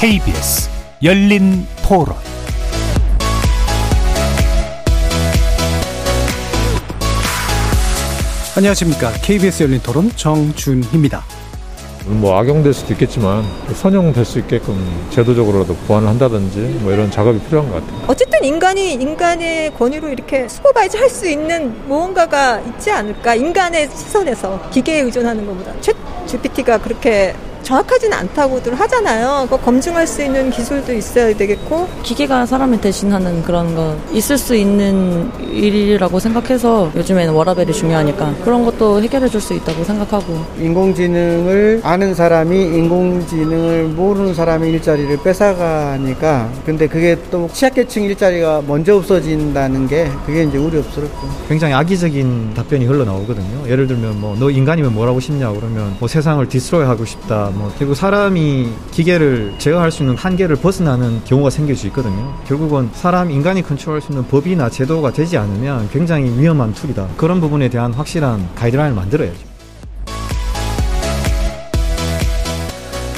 KBS 열린 토론 안녕하십니까. KBS 열린 토론 정준희입니다. 뭐 악용될 수도 있겠지만 선용될 수 있게끔 제도적으로라도 보완을 한다든지 뭐 이런 작업이 필요한 것 같아요. 어쨌든 인간이 인간의 권위로 이렇게 supervise 할 수 있는 무언가가 있지 않을까? 인간의 시선에서 기계에 의존하는 것보다. 챗 GPT가 그렇게 정확하지는 않다고들 하잖아요. 그거 검증할 수 있는 기술도 있어야 되겠고. 기계가 사람을 대신하는 그런 거 있을 수 있는 일이라고 생각해서 요즘에는 워라벨이 중요하니까 그런 것도 해결해 줄 수 있다고 생각하고. 인공지능을 아는 사람이 인공지능을 모르는 사람의 일자리를 뺏어가니까 근데 그게 또 취약계층 일자리가 먼저 없어진다는 게 그게 이제 우려스럽고. 굉장히 악의적인 답변이 흘러나오거든요. 예를 들면 뭐 너 인간이면 뭘 하고 싶냐 그러면 뭐 세상을 디스트로이 하고 싶다. 뭐 그리고 사람이 기계를 제어할 수 있는 한계를 벗어나는 경우가 생길 수 있거든요. 결국은 사람 인간이 컨트롤할 수 있는 법이나 제도가 되지 않으면 굉장히 위험한 툴이다. 그런 부분에 대한 확실한 가이드라인을 만들어야죠.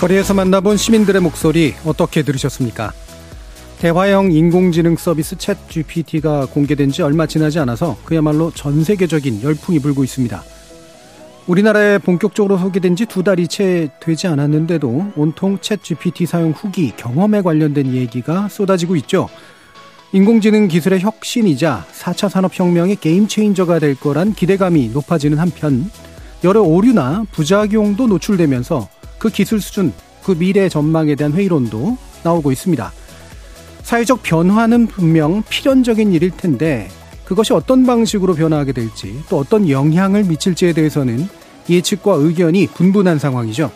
거리에서 만나본 시민들의 목소리 어떻게 들으셨습니까? 대화형 인공지능 서비스 챗 GPT가 공개된 지 얼마 지나지 않아서 그야말로 전 세계적인 열풍이 불고 있습니다. 우리나라에 본격적으로 소개된 지 두 달이 채 되지 않았는데도 온통 챗 GPT 사용 후기 경험에 관련된 얘기가 쏟아지고 있죠. 인공지능 기술의 혁신이자 4차 산업혁명의 게임 체인저가 될 거란 기대감이 높아지는 한편 여러 오류나 부작용도 노출되면서 그 기술 수준, 그 미래 전망에 대한 회의론도 나오고 있습니다. 사회적 변화는 분명 필연적인 일일 텐데 그것이 어떤 방식으로 변화하게 될지 또 어떤 영향을 미칠지에 대해서는 예측과 의견이 분분한 상황이죠.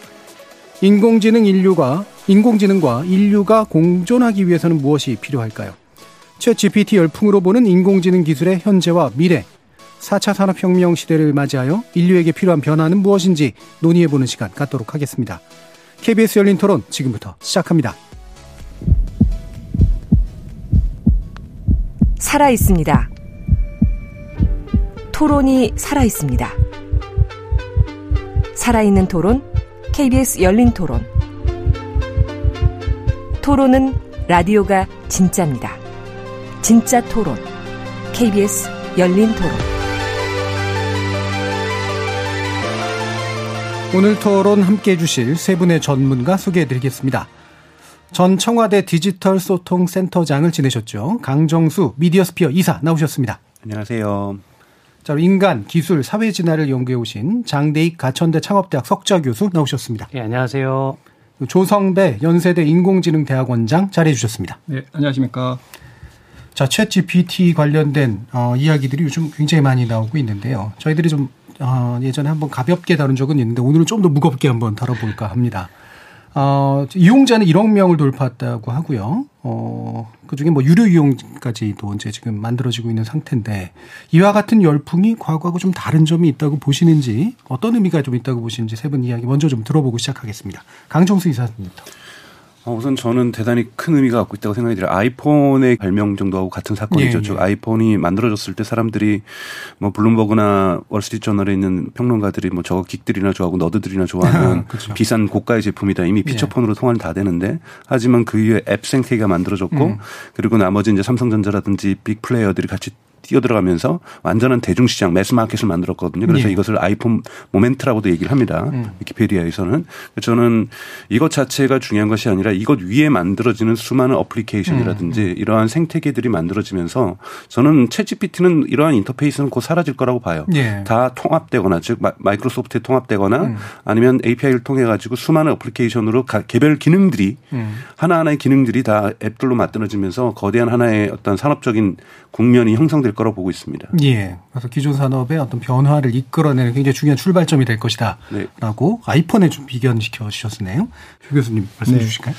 인공지능 인류가 인공지능과 인류가 공존하기 위해서는 무엇이 필요할까요? 최 GPT 열풍으로 보는 인공지능 기술의 현재와 미래, 4차 산업혁명 시대를 맞이하여 인류에게 필요한 변화는 무엇인지 논의해보는 시간 갖도록 하겠습니다. KBS 열린 토론 지금부터 시작합니다. 살아 있습니다. 토론이 살아 있습니다. 살아있는 토론, KBS 열린 토론. 토론은 라디오가 진짜입니다. 진짜 토론, KBS 열린 토론. 오늘 토론 함께 해주실 세 분의 전문가 소개해 드리겠습니다. 전 청와대 디지털 소통 센터장을 지내셨죠. 강정수 미디어스피어 이사 나오셨습니다. 안녕하세요. 자, 인간, 기술, 사회 진화를 연구해 오신 장대익 가천대 창업대학 석좌 교수 나오셨습니다. 네, 안녕하세요. 조성배 연세대 인공지능대학원장 자리해 주셨습니다. 네, 안녕하십니까. 자, 챗 GPT 관련된 어, 이야기들이 요즘 굉장히 많이 나오고 있는데요. 저희들이 좀 어, 예전에 한번 가볍게 다룬 적은 있는데 오늘은 좀 더 무겁게 한번 다뤄볼까 합니다. 어, 이용자는 1억 명을 돌파했다고 하고요. 어, 그 중에 뭐 유료 이용까지도 이제 지금 만들어지고 있는 상태인데 이와 같은 열풍이 과거하고 좀 다른 점이 있다고 보시는지 어떤 의미가 좀 있다고 보시는지 세 분 이야기 먼저 좀 들어보고 시작하겠습니다. 강정수 이사님부터. 어, 우선 저는 대단히 큰 의미가 갖고 있다고 생각이 들어요. 아이폰의 발명 정도하고 같은 사건이죠. 예, 즉 예. 아이폰이 만들어졌을 때 사람들이 뭐 블룸버그나 월스트리트저널에 있는 평론가들이 뭐 저거 긱들이나 좋아하고 너드들이나 좋아하는 그렇죠. 비싼 고가의 제품이다. 이미 예. 피처폰으로 예. 통화는 다 되는데 하지만 그 이후에 앱 생태계가 만들어졌고 음. 그리고 나머지 이제 삼성전자라든지 빅 플레이어들이 같이 뛰어들어가면서 완전한 대중시장 매스마켓을 만들었거든요. 그래서 예. 이것을 아이폰 모멘트라고도 얘기를 합니다. 음. 위키피디아에서는. 저는 이것 자체가 중요한 것이 아니라 이것 위에 만들어지는 수많은 어플리케이션이라든지 음. 이러한 생태계들이 만들어지면서 저는 챗GPT는 이러한 인터페이스는 곧 사라질 거라고 봐요. 예. 다 통합되거나 즉 마이크로소프트에 통합되거나 음. 아니면 API를 통해 가지고 수많은 어플리케이션으로 개별 기능들이 음. 하나하나의 기능들이 다 앱들로 만들어지면서 거대한 하나의 어떤 산업적인 국면이 형성될 거라고 보고 있습니다. 예. 그래서 기존 산업의 어떤 변화를 이끌어내는 굉장히 중요한 출발점이 될 것이다라고 네. 아이폰에 좀 비견시켜 주셨네요. 조 교수님 말씀해 네. 주실까요?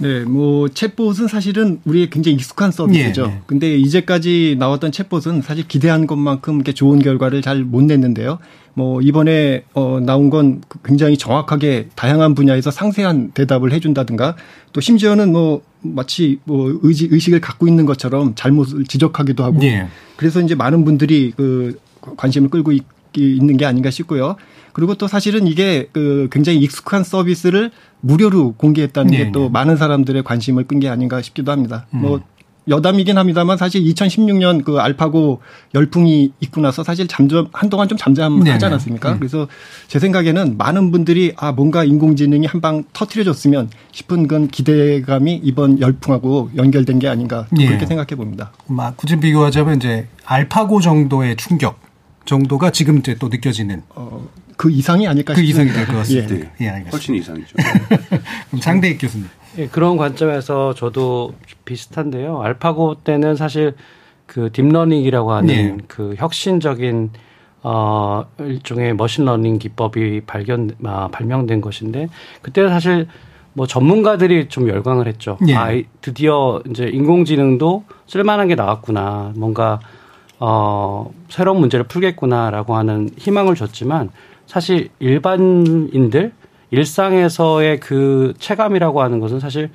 네, 뭐 챗봇은 사실은 우리의 굉장히 익숙한 서비스죠. 예, 예. 근데 이제까지 나왔던 챗봇은 사실 기대한 것만큼 이렇게 좋은 결과를 잘 못 냈는데요. 뭐 이번에 어 나온 건 굉장히 정확하게 다양한 분야에서 상세한 대답을 해준다든가 또 심지어는 뭐 마치 뭐 의지 의식을 갖고 있는 것처럼 잘못을 지적하기도 하고 예. 그래서 이제 많은 분들이 그 관심을 끌고 있는 게 아닌가 싶고요. 그리고 또 사실은 이게 그 굉장히 익숙한 서비스를 무료로 공개했다는 게 또 많은 사람들의 관심을 끈 게 아닌가 싶기도 합니다. 음. 뭐 여담이긴 합니다만 사실 2016년 그 알파고 열풍이 있고 나서 사실 잠잠 한동안 좀 잠잠하지 않았습니까? 네. 그래서 제 생각에는 많은 분들이 아 뭔가 인공지능이 한 방 터트려졌으면 싶은 건 기대감이 이번 열풍하고 연결된 게 아닌가 네. 그렇게 생각해 봅니다. 막 굳이 비교하자면 이제 알파고 정도의 충격 정도가 지금 이제 또 느껴지는. 어, 그 이상이 아닐까 그 이상이 될 것 같습니다. 예, 예 알겠습니다. 훨씬 이상이죠. 그럼 장대익 교수님. 예, 그런 관점에서 저도 비슷한데요. 알파고 때는 사실 그 딥러닝이라고 하는 네. 그 혁신적인 어 일종의 머신러닝 기법이 발견 아, 발명된 것인데 그때는 사실 뭐 전문가들이 좀 열광을 했죠. 네. 아 드디어 이제 인공지능도 쓸만한 게 나왔구나. 뭔가 어 새로운 문제를 풀겠구나라고 하는 희망을 줬지만 사실 일반인들 일상에서의 그 체감이라고 하는 것은 사실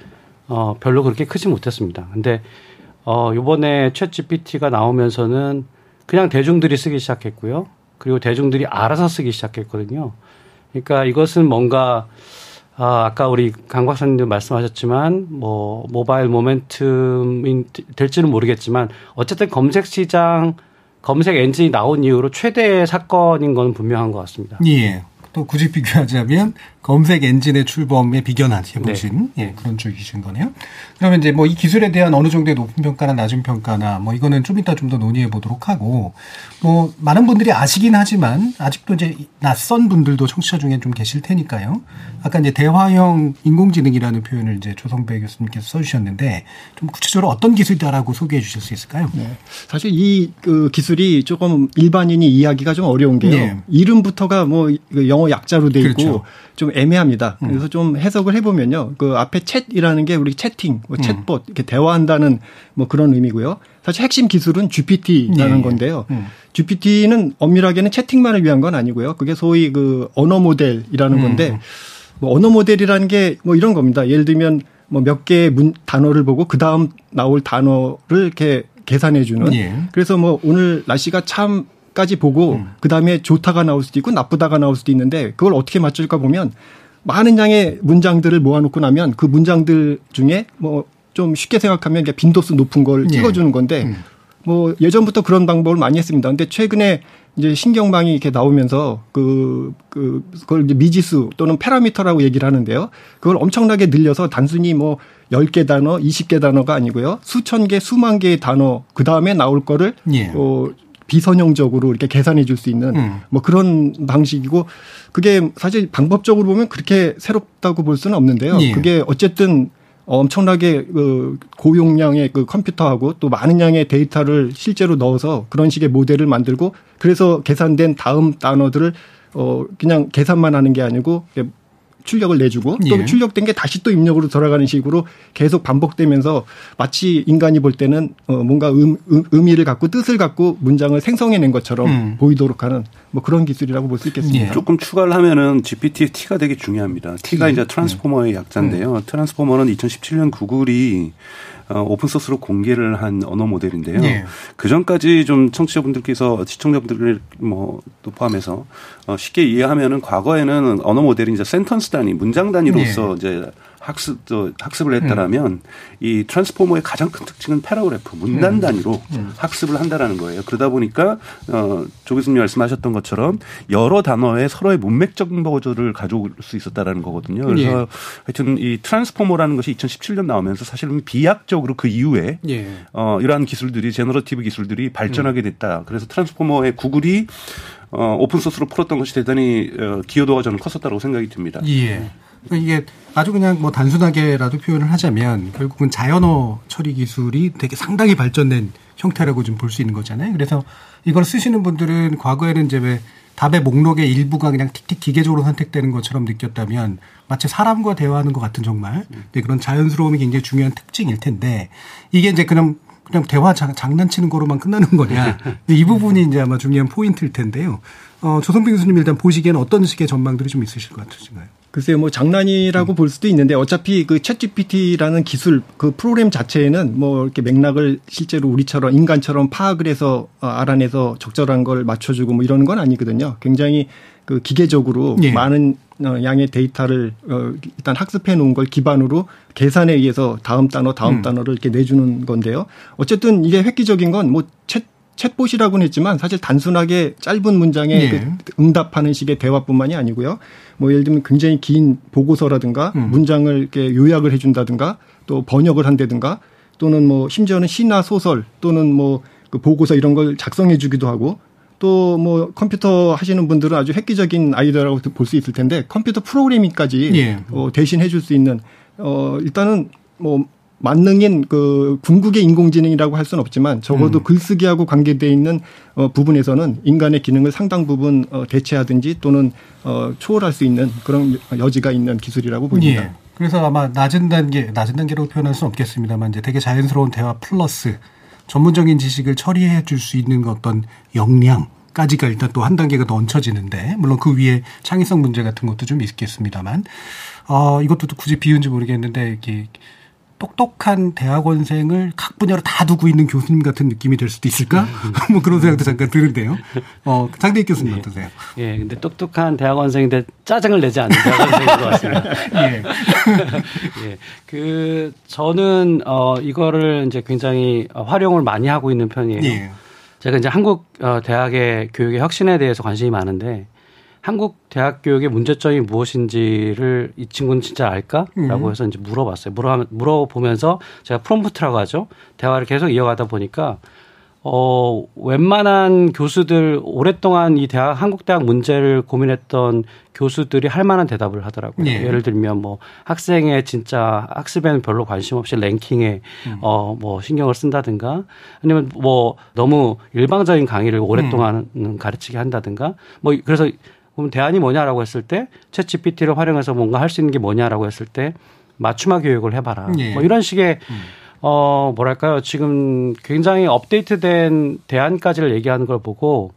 어 별로 그렇게 크지 못했습니다. 근데 어 요번에 챗 GPT가 나오면서는 그냥 대중들이 쓰기 시작했고요. 그리고 대중들이 알아서 쓰기 시작했거든요. 그러니까 이것은 뭔가 아, 아까 우리 강 박사님도 말씀하셨지만 뭐 모바일 모멘텀이 될지는 모르겠지만 어쨌든 검색 시장 검색 엔진이 나온 이후로 최대의 사건인 건 분명한 것 같습니다. 예. 또 굳이 비교하자면 검색 엔진의 출범에 비견하해 보신 네. 예, 그런 쪽이신 거네요. 그러면 이제 뭐 이 기술에 대한 어느 정도의 높은 평가나 낮은 평가나 뭐 이거는 좀 이따 좀 더 논의해 보도록 하고 뭐 많은 분들이 아시긴 하지만 아직도 이제 낯선 분들도 청취자 중에 좀 계실 테니까요. 아까 이제 대화형 인공지능이라는 표현을 이제 조성배 교수님께서 써주셨는데 좀 구체적으로 어떤 기술이다라고 소개해 주실 수 있을까요? 네. 사실 이 그 기술이 조금 일반인이 이해하기가 좀 어려운 게요. 네. 이름부터가 뭐그 영어 약자로 돼 있고 그렇죠. 좀 애매합니다. 음. 그래서 좀 해석을 해보면요. 그 앞에 챗이라는 게 우리 채팅, 뭐 챗봇, 음. 이렇게 대화한다는 뭐 그런 의미고요. 사실 핵심 기술은 GPT라는 네. 건데요. 음. GPT는 엄밀하게는 채팅만을 위한 건 아니고요. 그게 소위 그 언어 모델이라는 음. 건데 뭐 언어 모델이라는 게 뭐 이런 겁니다. 예를 들면 뭐 몇 개의 문, 단어를 보고 그 다음 나올 단어를 이렇게 계산해 주는. 예. 그래서 뭐 오늘 날씨가 참 까지 보고 음. 그다음에 좋다가 나올 수도 있고 나쁘다가 나올 수도 있는데 그걸 어떻게 맞출까 보면 많은 양의 문장들을 모아놓고 나면 그 문장들 중에 뭐 좀 쉽게 생각하면 빈도수 높은 걸 예. 찍어주는 건데 음. 뭐 예전부터 그런 방법을 많이 했습니다. 근데 최근에 이제 신경망이 이렇게 나오면서 그, 그, 그걸 이제 미지수 또는 파라미터라고 얘기를 하는데요. 그걸 엄청나게 늘려서 단순히 뭐 10개 단어, 20개 단어가 아니고요. 수천 개, 수만 개의 단어, 그 다음에 나올 거를 예. 어, 비선형적으로 이렇게 계산해 줄 수 있는 음. 뭐 그런 방식이고 그게 사실 방법적으로 보면 그렇게 새롭다고 볼 수는 없는데요. 예. 그게 어쨌든 엄청나게 그 고용량의 그 컴퓨터하고 또 많은 양의 데이터를 실제로 넣어서 그런 식의 모델을 만들고 그래서 계산된 다음 단어들을 어 그냥 계산만 하는 게 아니고 출력을 내주고 또 예. 출력된 게 다시 또 입력으로 돌아가는 식으로 계속 반복되면서 마치 인간이 볼 때는 어 뭔가 음, 음, 의미를 갖고 뜻을 갖고 문장을 생성해낸 것처럼 음. 보이도록 하는 뭐 그런 기술이라고 볼 수 있겠습니다. 예. 조금 추가를 하면은 GPT의 T가 되게 중요합니다. T가 이제 트랜스포머의 약자인데요. 음. 트랜스포머는 2017년 구글이 어, 오픈 소스로 공개를 한 언어 모델인데요. 네. 그 전까지 좀 청취자분들께서 시청자분들 뭐 또 포함해서 어, 쉽게 이해하면은 과거에는 언어 모델이 이제 sentence 단위, 문장 단위로서 네. 이제 학습 학습을 했다라면 음. 이 Transformer의 가장 큰 특징은 paragraph 문단 음. 단위로 음. 학습을 한다라는 거예요. 그러다 보니까 어 조 교수님 말씀하셨던 것처럼 여러 단어의 서로의 문맥적인 버전을 가져올 수 있었다라는 거거든요. 그래서 예. 하여튼 이 Transformer라는 것이 2017년 나오면서 사실은 비약적으로 그 이후에 예. 어 이러한 기술들이 generative 기술들이 발전하게 음. 됐다. 그래서 Transformer의 구글이 어, 오픈 소스로 풀었던 것이 대단히 어, 기여도가 저는 컸었다고 생각이 듭니다. 예. 그러니까 이게 아주 그냥 뭐 단순하게라도 표현을 하자면 결국은 자연어 처리 기술이 되게 상당히 발전된 형태라고 좀 볼 수 있는 거잖아요. 그래서 이걸 쓰시는 분들은 과거에는 이제 왜 답의 목록의 일부가 그냥 틱틱 기계적으로 선택되는 것처럼 느꼈다면 마치 사람과 대화하는 것 같은 정말 네, 그런 자연스러움이 굉장히 중요한 특징일 텐데 이게 이제 그냥 그냥 대화 장, 난치는 거로만 끝나는 거냐 이 부분이 이제 아마 중요한 포인트일 텐데요. 어, 조성빈 교수님 일단 보시기에는 어떤 식의 전망들이 좀 있으실 것 같으신가요? 글쎄요, 뭐 장난이라고 음. 볼 수도 있는데 어차피 그 챗GPT라는 기술 그 프로그램 자체에는 뭐 이렇게 맥락을 실제로 우리처럼 인간처럼 파악을 해서 어, 알아내서 적절한 걸 맞춰주고 뭐 이러는 건 아니거든요. 굉장히 그 기계적으로 예. 많은 어, 양의 데이터를 어, 일단 학습해 놓은 걸 기반으로 계산에 의해서 다음 단어 다음 음. 단어를 이렇게 내주는 건데요. 어쨌든 이게 획기적인 건뭐 챗봇이라고는 했지만 사실 단순하게 짧은 문장에 예. 그 응답하는 식의 대화뿐만이 아니고요. 뭐 예를 들면 굉장히 긴 보고서라든가 음. 문장을 이렇게 요약을 해준다든가 또 번역을 한다든가 또는 뭐 심지어는 시나 소설 또는 뭐 그 보고서 이런 걸 작성해 주기도 하고 또 뭐 컴퓨터 하시는 분들은 아주 획기적인 아이디어라고 볼 수 있을 텐데 컴퓨터 프로그래밍까지 예. 어, 대신 해줄 수 있는 어 일단은 뭐 만능인 그 궁극의 인공지능이라고 할 수는 없지만 적어도 음. 글쓰기하고 관계돼 있는 어 부분에서는 인간의 기능을 상당 부분 어 대체하든지 또는 어 초월할 수 있는 그런 여지가 있는 기술이라고 보입니다. 예. 그래서 아마 낮은 단계, 낮은 단계라고 표현할 수는 없겠습니다만 이제 되게 자연스러운 대화 플러스 전문적인 지식을 처리해 줄 수 있는 어떤 역량 까지가 일단 또 한 단계가 더 얹혀지는데 물론 그 위에 창의성 문제 같은 것도 좀 있겠습니다만 어 이것도 굳이 비운지 모르겠는데 이렇게 똑똑한 대학원생을 각 분야로 다 두고 있는 교수님 같은 느낌이 될 수도 있을까? 음. 뭐 그런 생각도 잠깐 드는데요. 어, 장대익 교수님 예. 어떠세요? 예, 근데 똑똑한 대학원생인데 짜증을 내지 않는 대학원생인 것 같습니다. 예. 예. 그, 저는, 어, 이거를 이제 굉장히 활용을 많이 하고 있는 편이에요. 예. 제가 이제 한국 어, 대학의 교육의 혁신에 대해서 관심이 많은데 한국 대학 교육의 문제점이 무엇인지를 이 친구는 진짜 알까라고 음. 해서 이제 물어봤어요. 물어 물어보면서 제가 프롬프트라고 하죠. 대화를 계속 이어가다 보니까 어 웬만한 교수들 오랫동안 이 대학 한국 대학 문제를 고민했던 교수들이 할 만한 대답을 하더라고요. 네. 예를 들면 뭐 학생의 진짜 학습에는 별로 관심 없이 랭킹에 음. 어뭐 신경을 쓴다든가 아니면 뭐 너무 일방적인 강의를 오랫동안 음. 가르치게 한다든가 뭐 그래서 그럼 대안이 뭐냐라고 했을 때 챗 GPT를 활용해서 뭔가 할 수 있는 게 뭐냐라고 했을 때 맞춤화 교육을 해봐라. 예. 뭐 이런 식의 음. 어 뭐랄까요 지금 굉장히 업데이트된 대안까지를 얘기하는 걸 보고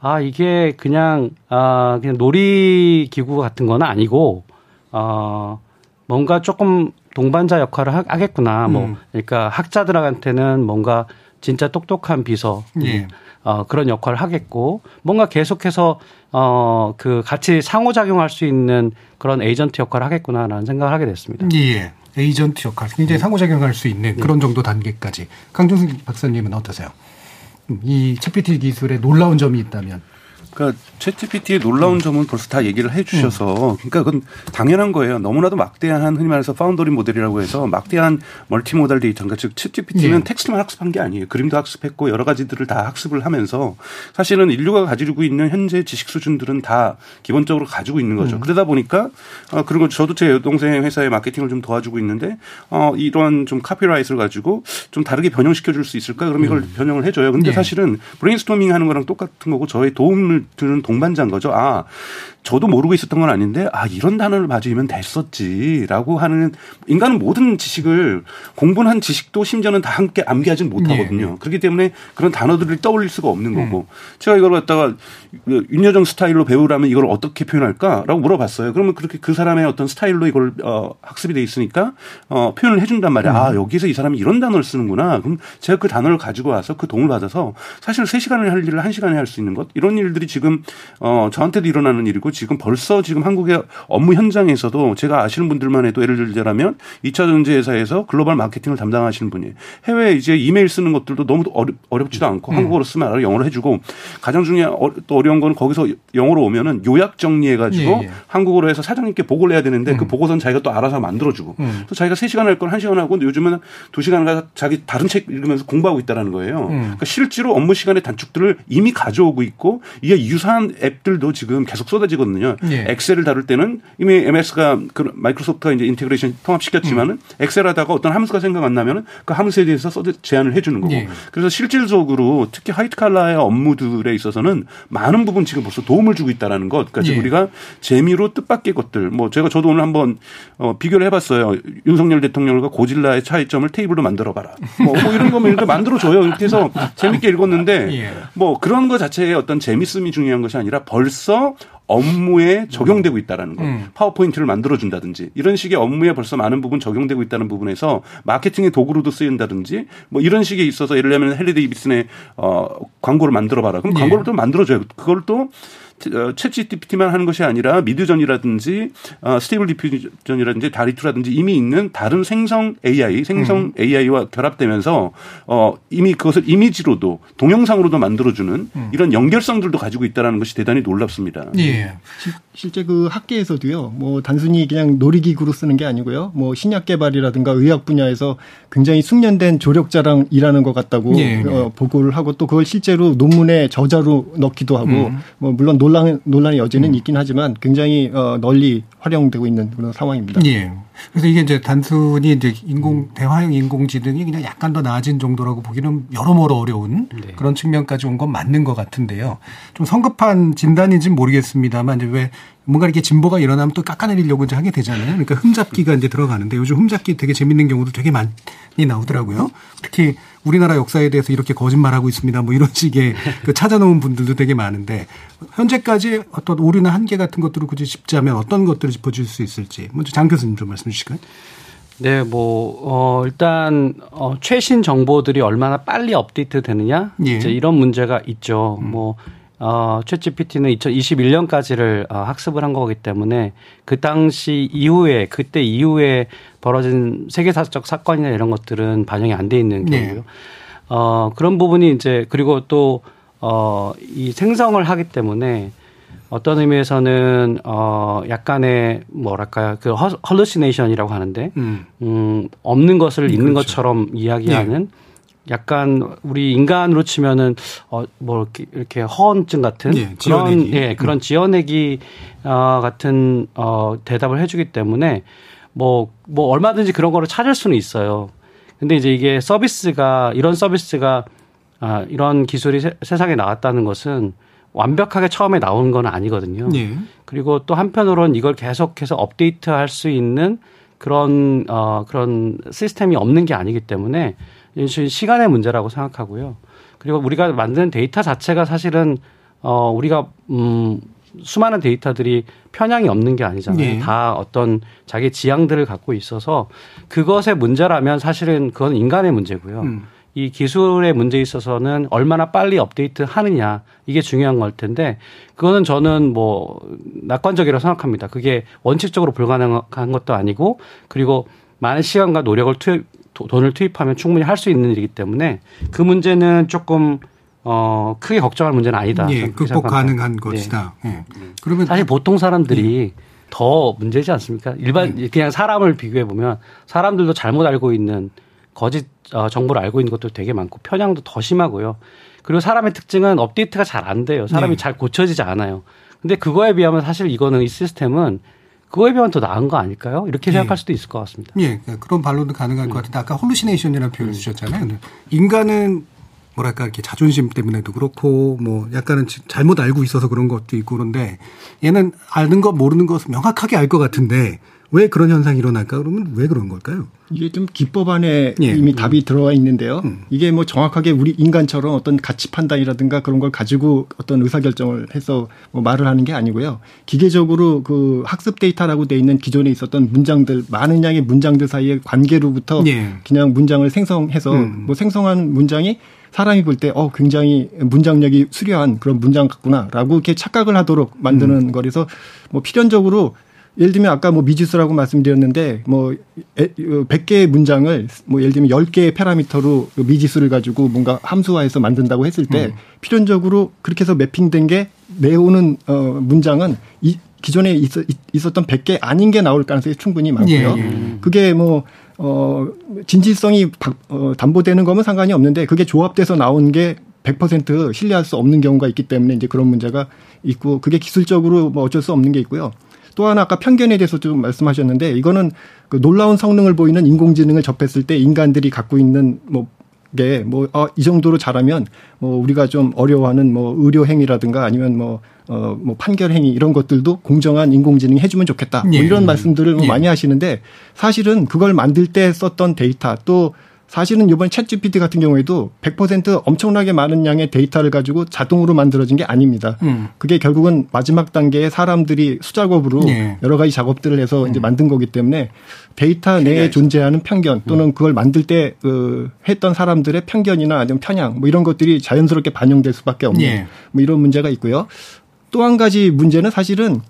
아 이게 그냥 아 그냥 놀이 기구 같은 건 아니고 어 뭔가 조금 동반자 역할을 하 겠구나. 뭐 음. 뭐 그러니까 학자들한테는 뭔가 진짜 똑똑한 비서. 예. 어, 그런 역할을 하겠고 뭔가 계속해서 어, 그 같이 상호작용할 수 있는 그런 에이전트 역할을 하겠구나라는 생각을 하게 됐습니다. 예. 에이전트 역할 굉장히 네. 상호작용할 수 있는 네. 그런 정도 단계까지 강종승 박사님은 어떠세요? 음, 이 챗GPT 기술에 놀라운 점이 있다면 그러니까 챗GPT의 놀라운 음. 점은 벌써 다 얘기를 해 주셔서 음. 그러니까 그건 당연한 거예요. 너무나도 막대한 흔히 말해서 파운더리 모델이라고 해서 막대한 multimodal 데이터인 거 즉 챗GPT는 네. 텍스트만 학습한 게 아니에요. 그림도 학습했고 여러 가지들을 다 학습을 하면서 사실은 인류가 가지고 있는 현재 지식 수준들은 다 기본적으로 가지고 있는 거죠. 음. 그러다 보니까 어 그리고 저도 제 여동생 회사의 마케팅을 좀 도와주고 있는데 어 이런 좀 copywrite를 가지고 좀 다르게 변형시켜 줄 수 있을까? 그럼 이걸 음. 변형을 해 줘요. 근데 네. 사실은 브레인스토밍 하는 거랑 똑같은 거고 저의 도움을 주는 동반자인 거죠. 아, 저도 모르고 있었던 건 아닌데 아 이런 단어를 썼으면 됐었지라고 하는 인간은 모든 지식을 공부한 지식도 심지어는 다 함께 암기하지는 못하거든요. 네. 그렇기 때문에 그런 단어들을 떠올릴 수가 없는 거고 음. 제가 이걸 갖다가 윤여정 스타일로 배우라면 이걸 어떻게 표현할까라고 물어봤어요. 그러면 그렇게 그 사람의 어떤 스타일로 이걸 어, 학습이 돼 있으니까 어, 표현을 해준단 말이야. 음. 아 여기서 이 사람이 이런 단어를 쓰는구나. 그럼 제가 그 단어를 가지고 와서 그 도움을 받아서 사실 3 시간을 할 일을 1 시간에 할 수 있는 것 이런 일들이 지금 어, 저한테도 일어나는 일이고 지금 벌써 지금 한국의 업무 현장에서도 제가 아시는 분들만 해도 예를 들자면 2차 전지 회사에서 글로벌 마케팅을 담당하시는 분이 해외 이제 이메일 쓰는 것들도 너무 어렵, 지도 않고 음. 한국어로 쓰면 알아 영어로 해주고 가장 중요한 어, 또 어려운 건 거기서 영어로 오면은 요약 정리해가지고 예, 예. 한국어로 해서 사장님께 보고를 해야 되는데 그 음. 그 보고서는 자기가 또 알아서 만들어주고 음. 또 자기가 3시간 할건 1시간 하고 요즘은 2시간 가서 자기 다른 책 읽으면서 공부하고 있다라는 거예요. 음. 그러니까 실제로 업무 시간의 단축들을 이미 가져오고 있고 이게 유사한 앱들도 지금 계속 쏟아지거든요. 예. 엑셀을 다룰 때는 이미 MS가 그 마이크로소프트가 이제 integration 통합시켰지만은 음. 엑셀 하다가 어떤 함수가 생각 안 나면은 그 함수에 대해서 써 제안을 해 주는 거고. 예. 그래서 실질적으로 특히 화이트 칼라의 업무들에 있어서는 많은 부분 지금 벌써 도움을 주고 있다라는 것. 그러니까 예. 우리가 재미로 뜻밖의 것들 뭐 제가 저도 오늘 한번 어 비교를 해 봤어요. 윤석열 대통령과 고질라의 차이점을 테이블로 만들어 봐라. 뭐, 뭐 이런 거면 이렇게 만들어 줘요. 이렇게 해서 재밌게 읽었는데 예. 뭐 그런 거 자체의 어떤 재밌음이 중요한 것이 아니라 벌써 업무에 적용되고 있다라는 거. 음. 파워포인트를 만들어 준다든지 이런 식의 업무에 벌써 많은 부분 적용되고 있다는 부분에서 마케팅의 도구로도 쓰인다든지 뭐 이런 식에 있어서 예를 들면 헨리 데이비슨의 어 광고를 만들어 봐라. 그럼 예. 광고를 또 만들어 줘요. 그걸 또 챗 GPT만 하는 것이 아니라 Midjourney라든지 어, Stable Diffusion이라든지 DALL-E 2라든지 이미 있는 다른 생성 AI, 생성 음. AI와 결합되면서 어, 이미 그것을 이미지로도 동영상으로도 만들어주는 음. 이런 연결성들도 가지고 있다는 것이 대단히 놀랍습니다. 예. 실제 그 학계에서도요, 뭐 단순히 그냥 놀이기구로 쓰는 게 아니고요, 뭐 신약 개발이라든가 의학 분야에서 굉장히 숙련된 조력자랑 일하는 것 같다고 예. 어, 보고를 하고 또 그걸 실제로 논문에 저자로 넣기도 하고, 음. 뭐 물론 논란 논란의 여지는 음. 있긴 하지만 굉장히 어, 널리 활용되고 있는 그런 상황입니다. 예. 그래서 이게 이제 단순히 이제 인공 대화형 인공지능이 그냥 약간 더 나아진 정도라고 보기는 여러모로 어려운 네. 그런 측면까지 온 건 맞는 것 같은데요. 좀 성급한 진단인지는 모르겠습니다만 이제 왜 뭔가 이렇게 진보가 일어나면 또 깎아내리려고 이제 하게 되잖아요. 그러니까 흠잡기가 이제 들어가는데 요즘 흠잡기 되게 재밌는 경우도 되게 많이 나오더라고요. 특히 우리나라 역사에 대해서 이렇게 거짓말하고 있습니다. 뭐 이런 식의 그 찾아놓은 분들도 되게 많은데 현재까지 어떤 오류나 한계 같은 것들을 굳이 짚자면 어떤 것들을 짚어줄 수 있을지 먼저 장 교수님 좀 말씀해 주실까요? 네, 뭐, 어, 일단, 어, 최신 정보들이 얼마나 빨리 업데이트 되느냐? 예. 이제 이런 문제가 있죠. 음. 뭐, 어, 챗 GPT는 2021년까지를 어, 학습을 한 거기 때문에 그 당시 이후에 그때 이후에 벌어진 세계사적 사건이나 이런 것들은 반영이 안 돼 있는 네. 경우요. 네. 어, 그런 부분이 이제 그리고 또 어, 이 생성을 하기 때문에 어떤 의미에서는 어 약간의 뭐랄까요 그 헐루시네이션이라고 하는데 음, 음 없는 것을 음, 있는 그렇죠. 것처럼 이야기하는 네. 약간 우리 인간으로 치면은 어뭐 이렇게, 이렇게 허언증 같은 예, 그런 예 그런 음. 지어내기 어 같은 어 대답을 해주기 때문에 뭐뭐 뭐 얼마든지 그런 거를 찾을 수는 있어요. 근데 이제 이게 서비스가 이런 서비스가 아 이런 기술이 세, 세상에 나왔다는 것은 완벽하게 처음에 나온 건 아니거든요. 예. 그리고 또 한편으로는 이걸 계속해서 업데이트할 수 있는 그런 어 그런 시스템이 없는 게 아니기 때문에 시간의 문제라고 생각하고요. 그리고 우리가 만드는 데이터 자체가 사실은 어 우리가 음 수많은 데이터들이 편향이 없는 게 아니잖아요. 네. 다 어떤 자기 지향들을 갖고 있어서 그것의 문제라면 사실은 그건 인간의 문제고요. 음. 이 기술의 문제에 있어서는 얼마나 빨리 업데이트 하느냐 이게 중요한 걸 텐데 그거는 저는 뭐 낙관적이라고 생각합니다. 그게 원칙적으로 불가능한 것도 아니고 그리고 많은 시간과 노력을 투입 돈을 투입하면 충분히 할 수 있는 일이기 때문에 그 문제는 조금 어 크게 걱정할 문제는 아니다. 예, 극복 가능한 네. 것이다. 예. 그러면 사실 보통 사람들이 예. 더 문제지 않습니까? 일반 예. 그냥 사람을 비교해 보면 사람들도 잘못 알고 있는 거짓 어, 정보를 알고 있는 것도 되게 많고 편향도 더 심하고요. 그리고 사람의 특징은 업데이트가 잘 안 돼요. 사람이 네. 잘 고쳐지지 않아요. 근데 그거에 비하면 사실 이거는 이 시스템은 그거에 비하면 더 나은 거 아닐까요? 이렇게 예. 생각할 수도 있을 것 같습니다. 예, 그러니까 그런 반론도 가능할 것 같은데 아까 홀루시네이션이라는 표현을 쓰셨잖아요. 인간은 뭐랄까 이렇게 자존심 때문에도 그렇고 뭐 약간은 잘못 알고 있어서 그런 것도 있고 그런데 얘는 아는 것 모르는 것을 명확하게 알 것 같은데 왜 그런 현상이 일어날까? 그러면 왜 그런 걸까요? 이게 좀 기법 안에 예. 이미 답이 들어와 있는데요. 음. 이게 뭐 정확하게 우리 인간처럼 어떤 가치 판단이라든가 그런 걸 가지고 어떤 의사결정을 해서 뭐 말을 하는 게 아니고요. 기계적으로 그 학습 데이터라고 돼 있는 기존에 있었던 문장들 많은 양의 문장들 사이의 관계로부터 예. 그냥 문장을 생성해서 음. 뭐 생성한 문장이 사람이 볼 때 어 굉장히 문장력이 수려한 그런 문장 같구나라고 이렇게 착각을 하도록 만드는 음. 거라서 뭐 필연적으로 예를 들면 아까 뭐 미지수라고 말씀드렸는데 뭐 100개의 어, 문장을 뭐 예를 들면 10개의 패러미터로 그 미지수를 가지고 뭔가 함수화해서 만든다고 했을 때 음. 필연적으로 그렇게 해서 매핑된 게 내오는 어 문장은 이 기존에 있었, 있었던 100개 아닌 게 나올 가능성이 충분히 많고요. 예, 예. 그게 뭐 어, 진실성이 어, 담보되는 거면 상관이 없는데 그게 조합돼서 나온 게 100% 신뢰할 수 없는 경우가 있기 때문에 이제 그런 문제가 있고 그게 기술적으로 뭐 어쩔 수 없는 게 있고요. 또 하나 아까 편견에 대해서 좀 말씀하셨는데 이거는 그 놀라운 성능을 보이는 인공지능을 접했을 때 인간들이 갖고 있는 뭐 게, 뭐, 아, 이 정도로 잘하면, 뭐, 우리가 좀 어려워하는 뭐, 의료행위라든가 아니면 뭐, 어, 뭐, 판결행위 이런 것들도 공정한 인공지능이 해주면 좋겠다. 뭐 예. 이런 말씀들을 뭐 예. 많이 하시는데 사실은 그걸 만들 때 썼던 데이터 또 사실은 이번 챗 GPT 같은 경우에도 100% 엄청나게 많은 양의 데이터를 가지고 자동으로 만들어진 게 아닙니다. 음. 그게 결국은 마지막 단계에 사람들이 수작업으로 예. 여러 가지 작업들을 해서 음. 이제 만든 거기 때문에 데이터 내에 존재하는 편견 또는 음. 그걸 만들 때 그 했던 사람들의 편견이나 아니면 편향 뭐 이런 것들이 자연스럽게 반영될 수밖에 없는 예. 뭐 이런 문제가 있고요. 또 한 가지 문제는 사실은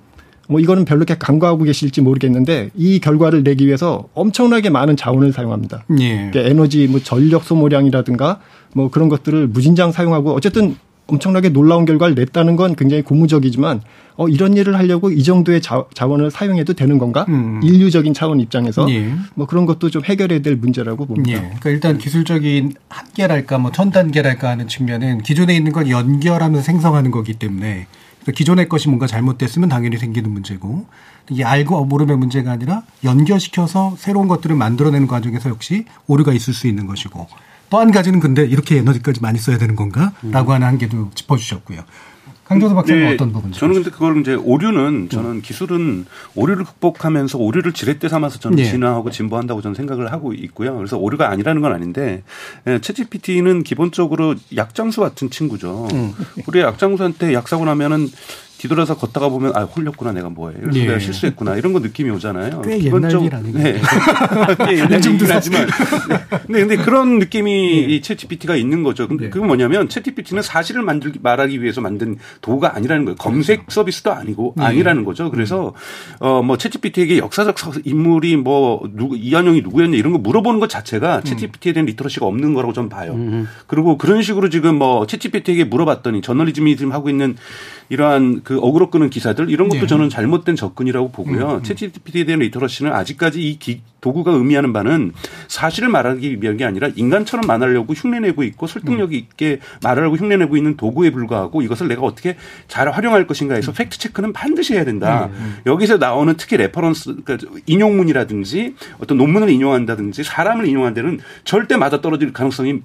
뭐 이거는 별로 이렇게 간과하고 계실지 모르겠는데 이 결과를 내기 위해서 엄청나게 많은 자원을 사용합니다. 예. 그러니까 에너지 뭐 전력 소모량이라든가 뭐 그런 것들을 무진장 사용하고 어쨌든 엄청나게 놀라운 결과를 냈다는 건 굉장히 고무적이지만 어 이런 일을 하려고 이 정도의 자, 원을 사용해도 되는 건가? 음. 인류적인 차원 입장에서 예. 뭐 그런 것도 좀 해결해야 될 문제라고 봅니다. 예. 그러니까 일단 기술적인 한계랄까 뭐 천 단계랄까 하는 측면은 기존에 있는 걸 연결하면서 생성하는 거기 때문에 기존의 것이 뭔가 잘못됐으면 당연히 생기는 문제고 이게 알고 모름의 문제가 아니라 연결시켜서 새로운 것들을 만들어내는 과정에서 역시 오류가 있을 수 있는 것이고 또 한 가지는 근데 이렇게 에너지까지 많이 써야 되는 건가라고 하는 한계도 짚어주셨고요. 강조도 박사님 네, 어떤 부분이죠? 저는 근데 그걸 이제 오류는 저는 음. 기술은 오류를 극복하면서 오류를 지렛대 삼아서 저는 네. 진화하고 진보한다고 저는 생각을 하고 있고요. 그래서 오류가 아니라는 건 아닌데 채찌PT는 예, 기본적으로 약장수 같은 친구죠. 음. 우리 약장수한테 약 사고 나면은 뒤돌아서 걷다가 보면 아 홀렸구나 내가 뭐해 예. 내가 실수했구나 이런 거 느낌이 오잖아요. 꽤 옛날 일 아니에요? 네. 꽤 옛날 일이긴 하지만 네. 근데 그런 느낌이 예. 이 챗GPT가 있는 거죠. 근데 네. 그건 뭐냐면 챗GPT는 사실을 만들기 말하기 위해서 만든 도구가 아니라는 거예요. 검색 그렇죠. 서비스도 아니고 네. 아니라는 거죠. 그래서 어 뭐 챗GPT에게 역사적 인물이 뭐 누구 이한영이 누구였냐 이런 거 물어보는 것 자체가 음. 챗GPT에 대한 literacy가 없는 거라고 저는 봐요. 음. 그리고 그런 식으로 지금 뭐 챗GPT에게 물어봤더니 저널리즘이 지금 하고 있는 이러한 그 어그로 끄는 기사들 이런 것도 네. 저는 잘못된 접근이라고 보고요. 음, 챗 GPT에 대한 literacy는 아직까지 이 기, 도구가 의미하는 바는 사실을 말하기 위한 게 아니라 인간처럼 말하려고 흉내내고 있고 설득력 있게 말하려고 흉내내고 있는 도구에 불과하고 이것을 내가 어떻게 잘 활용할 것인가 해서 fact check는 반드시 해야 된다. 음, 음. 여기서 나오는 특히 reference 그러니까 인용문이라든지 어떤 논문을 인용한다든지 사람을 인용한 데는 절대 맞아 떨어질 가능성이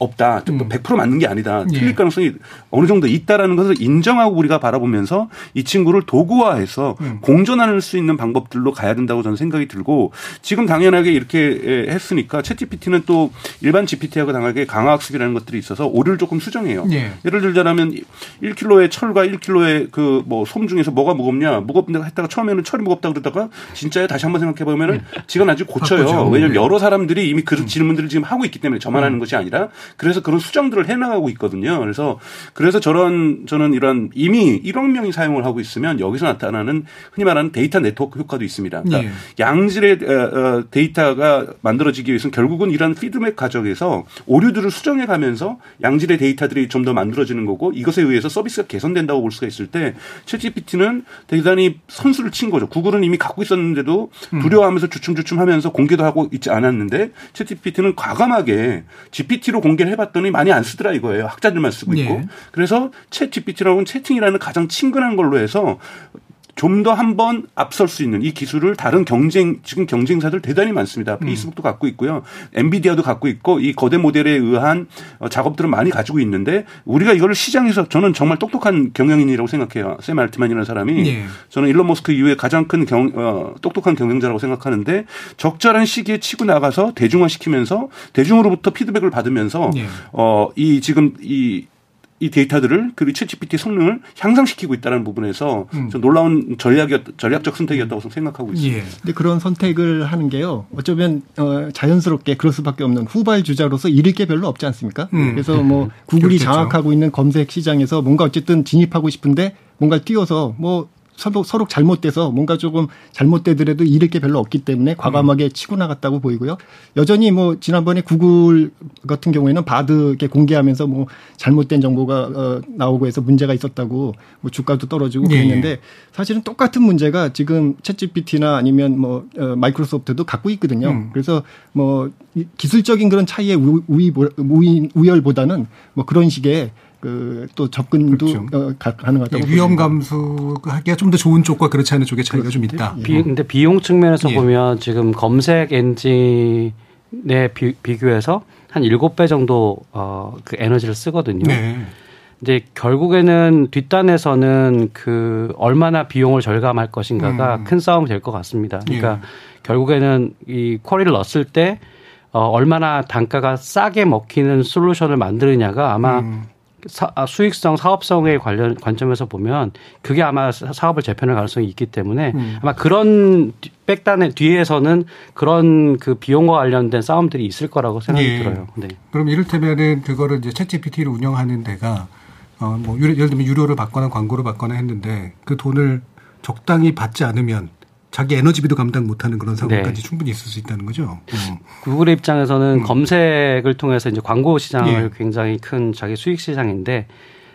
없다. 음. 100% 맞는 게 아니다. 예. 틀릴 가능성이 어느 정도 있다라는 것을 인정하고 우리가 바라보면서 이 친구를 도구화해서 음. 공존할 수 있는 방법들로 가야 된다고 저는 생각이 들고 지금 당연하게 이렇게 했으니까 챗GPT는 또 일반 GPT하고 다르게 강화학습이라는 것들이 있어서 오류를 조금 수정해요. 예. 예를 들자면 1kg의 철과 1kg의 그 뭐 솜 중에서 뭐가 무겁냐 무겁다 했다가 처음에는 철이 무겁다 그러다가 진짜에 다시 한번 생각해 보면은 예. 지가 나중에 고쳐요. 왜냐하면 여러 사람들이 이미 그 음. 질문들을 지금 하고 있기 때문에 저만 하는 음. 것이 아니라 그래서 그런 수정들을 해나가고 있거든요. 그래서 그래서 저런 저는 이런 이미 1억 명이 사용을 하고 있으면 여기서 나타나는 흔히 말하는 데이터 네트워크 효과도 있습니다. 그러니까 네. 양질의 어, 어, 데이터가 만들어지기 위해서는 결국은 이런 피드백 과정에서 오류들을 수정해 가면서 양질의 데이터들이 좀 더 만들어지는 거고 이것에 의해서 서비스가 개선된다고 볼 수가 있을 때 챗GPT는 대단히 선수를 친 거죠. 구글은 이미 갖고 있었는데도 음. 두려워하면서 주춤주춤하면서 공개도 하고 있지 않았는데 챗GPT는 과감하게 GPT로 공개 를 해봤더니 많이 안 쓰더라 이거예요. 학자들만 쓰고 있고. 네. 그래서 채 GPT라고는 채팅이라는 가장 친근한 걸로 해서 좀 더 한번 앞설 수 있는 이 기술을 다른 경쟁 지금 경쟁사들 대단히 많습니다. 음. 페이스북도 음. 갖고 있고요. 엔비디아도 갖고 있고 이 거대 모델에 의한 어, 작업들을 많이 가지고 있는데 우리가 이거를 시장에서 저는 정말 똑똑한 경영인이라고 생각해요. 샘 알트만이라는 사람이 네. 저는 일론 머스크 이후에 가장 큰 경, 어, 똑똑한 경영자라고 생각하는데 적절한 시기에 치고 나가서 대중화시키면서 대중으로부터 피드백을 받으면서 네. 어이 지금 이 이 데이터들을 그리고 챗GPT 성능을 향상시키고 있다는 부분에서 음. 좀 놀라운 전략이었 전략적 선택이었다고 생각하고 있습니다. 예. 근데 그런 선택을 하는 게요. 어쩌면 어, 자연스럽게 그럴 수밖에 없는 후발 주자로서 잃을 게 별로 없지 않습니까? 음. 그래서 뭐 구글이 장악하고 있는 검색 시장에서 뭔가 어쨌든 진입하고 싶은데 뭔가 뛰어서 뭐 서로, 서로 잘못돼서 뭔가 조금 잘못되더라도 잃을 게 별로 없기 때문에 과감하게 음. 치고 나갔다고 보이고요. 여전히 뭐 지난번에 구글 같은 경우에는 바드 이렇게 공개하면서 뭐 잘못된 정보가 어, 나오고 해서 문제가 있었다고 뭐 주가도 떨어지고 네. 그랬는데 사실은 똑같은 문제가 지금 챗GPT나 아니면 뭐 어, 마이크로소프트도 갖고 있거든요. 음. 그래서 뭐 기술적인 그런 차이의 우위, 우위, 우열보다는 뭐 그런 식의 그 또 접근도 그렇죠. 어, 가능하다고 예, 위험 감수하기가 좀 더 좋은 쪽과 그렇지 않은 쪽의 차이가 좀 있다. 비, 예. 근데 비용 측면에서 예. 보면 지금 검색 엔진에 비, 비교해서 한 7배 정도 어, 그 에너지를 쓰거든요. 네. 이제 결국에는 뒷단에서는 그 얼마나 비용을 절감할 것인가가 음. 큰 싸움이 될 것 같습니다. 그러니까 예. 결국에는 이 쿼리를 넣었을 때 어, 얼마나 단가가 싸게 먹히는 솔루션을 만드느냐가 아마 음. 사, 아, 수익성, 사업성의 관련 관점에서 보면 그게 아마 사업을 재편할 가능성이 있기 때문에 음. 아마 그런 백단의 뒤에서는 그런 그 비용과 관련된 싸움들이 있을 거라고 생각이 예. 들어요. 네. 그럼 이를테면은 그거를 이제 챗 GPT를 운영하는 데가 어, 뭐 예를 들면 유료를 받거나 광고를 받거나 했는데 그 돈을 적당히 받지 않으면 자기 에너지비도 감당 못하는 그런 상황까지 네. 충분히 있을 수 있다는 거죠. 음. 구글의 입장에서는 음. 검색을 통해서 이제 광고 시장을 예. 굉장히 큰 자기 수익 시장인데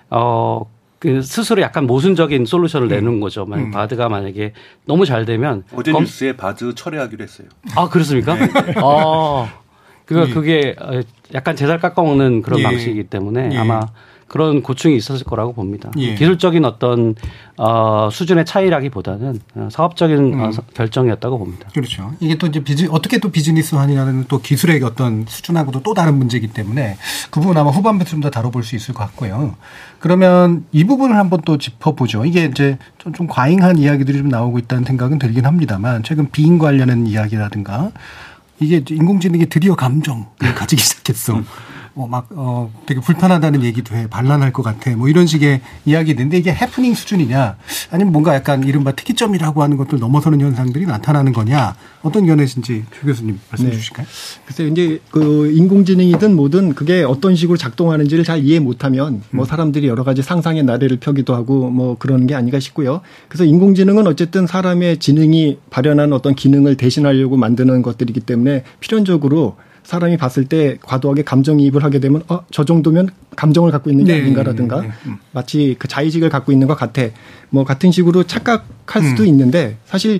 어. 그 스스로 약간 모순적인 솔루션을 음. 내는 거죠. 만약 음. 바드가 만약에 너무 잘 되면 어제 검... 뉴스에 바드 철회하기로 했어요. 아 그렇습니까? 네. 아 그거 예. 그게 약간 제살 깎아먹는 그런 예. 방식이기 때문에 예. 아마 그런 고충이 있었을 거라고 봅니다. 예. 기술적인 어떤 어, 수준의 차이라기보다는 어, 사업적인 음. 어, 결정이었다고 봅니다. 그렇죠. 이게 또 이제 비즈 어떻게 또 비즈니스화냐는 또 기술의 어떤 수준하고도 또 다른 문제이기 때문에 그 부분 아마 후반부에 좀 더 다뤄볼 수 있을 것 같고요. 그러면 이 부분을 한번 또 짚어보죠. 이게 이제 좀, 좀 과잉한 이야기들이 좀 나오고 있다는 생각은 들긴 합니다만 최근 비인 관련한 이야기라든가 이게 인공지능이 드디어 감정을 가지기 시작했어. 음. 뭐막 어 되게 불편하다는 얘기도 해 반란할 것 같아 뭐 이런 식의 이야기인데 이게 해프닝 수준이냐 아니면 뭔가 약간 이른바 특이점이라고 하는 것들 넘어서는 현상들이 나타나는 거냐 어떤 견해신지 조 교수님 말씀해 네. 주실까요? 글쎄 이제 그 인공지능이든 뭐든 그게 어떤 식으로 작동하는지를 잘 이해 못하면 뭐 음. 사람들이 여러 가지 상상의 나래를 펴기도 하고 뭐 그러는 게 아닌가 싶고요. 그래서 인공지능은 어쨌든 사람의 지능이 발현한 어떤 기능을 대신하려고 만드는 것들이기 때문에 필연적으로 사람이 봤을 때 과도하게 감정이입을 하게 되면 어, 저 정도면 감정을 갖고 있는 게 네, 아닌가라든가 네, 네, 네. 마치 그 자의식을 갖고 있는 것 같아. 뭐 같은 식으로 착각할 수도 음. 있는데 사실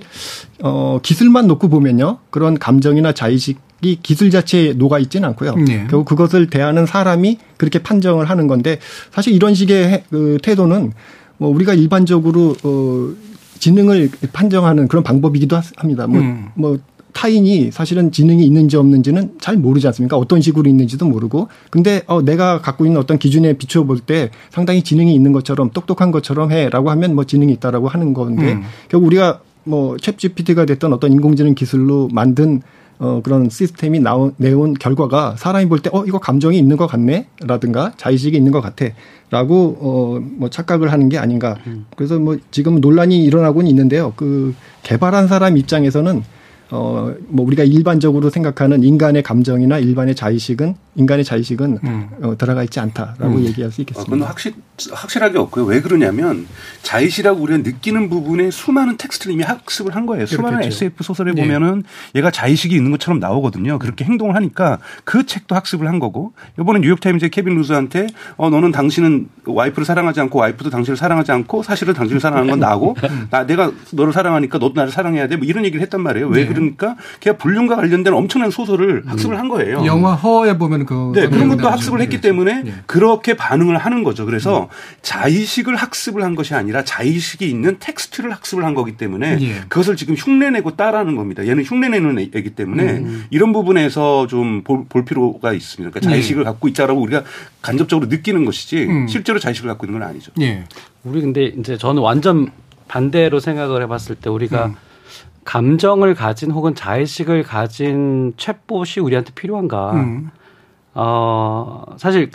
어 기술만 놓고 보면요. 그런 감정이나 자의식 이 기술 자체에 녹아 있지는 않고요. 네. 결국 그것을 대하는 사람이 그렇게 판정을 하는 건데 사실 이런 식의 그 태도는 뭐 우리가 일반적으로 어 지능을 판정하는 그런 방법이기도 합니다. 뭐, 음. 뭐 타인이 사실은 지능이 있는지 없는지는 잘 모르지 않습니까? 어떤 식으로 있는지도 모르고. 근데 어 내가 갖고 있는 어떤 기준에 비추어 볼 때 상당히 지능이 있는 것처럼 똑똑한 것처럼 해라고 하면 뭐 지능이 있다라고 하는 건데 음. 결국 우리가 뭐챗 GPT가 됐던 어떤 인공지능 기술로 만든 어, 그런 시스템이 나온, 내온 결과가 사람이 볼 때, 어, 이거 감정이 있는 것 같네? 라든가 자의식이 있는 것 같아. 라고, 어, 뭐 착각을 하는 게 아닌가. 음. 그래서 뭐 지금 논란이 일어나고는 있는데요. 그 개발한 사람 입장에서는 어, 뭐 우리가 일반적으로 생각하는 인간의 감정이나 일반의 자의식은 인간의 자의식은 음. 어, 들어가 있지 않다라고 음. 얘기할 수 있겠습니다. 어, 그건 확실 확실하게 없고요. 왜 그러냐면 자의식이라고 우리가 느끼는 부분에 수많은 텍스트를 이미 학습을 한 거예요. 수많은 그렇겠죠. SF 소설에 네. 보면은 얘가 자의식이 있는 것처럼 나오거든요. 그렇게 행동을 하니까 그 책도 학습을 한 거고 이번에 뉴욕 타임즈의 케빈 루즈한테 어 너는 당신은 와이프를 사랑하지 않고 와이프도 당신을 사랑하지 않고 사실은 당신을 사랑하는 건 나고 나 내가 너를 사랑하니까 너도 나를 사랑해야 돼. 뭐 이런 얘기를 했단 말이에요. 왜 네. 그러니까 걔가 불륜과 관련된 엄청난 소설을 음. 학습을 한 거예요. 영화 허에 보면 그 네, 그런 것도 학습을 했기 때문에 네. 그렇게 반응을 하는 거죠. 그래서 음. 자의식을 학습을 한 것이 아니라 자의식이 있는 텍스트를 학습을 한 거기 때문에 예. 그것을 지금 흉내내고 따라하는 겁니다. 얘는 흉내내는 애기 때문에 음. 이런 부분에서 좀 볼 필요가 있습니다. 그러니까 자의식을 예. 갖고 있자라고 우리가 간접적으로 느끼는 것이지 음. 실제로 자의식을 갖고 있는 건 아니죠. 예. 우리 근데 이제 저는 완전 반대로 생각을 해봤을 때 우리가 음. 감정을 가진 혹은 자의식을 가진 챗봇이 우리한테 필요한가? 음. 어, 사실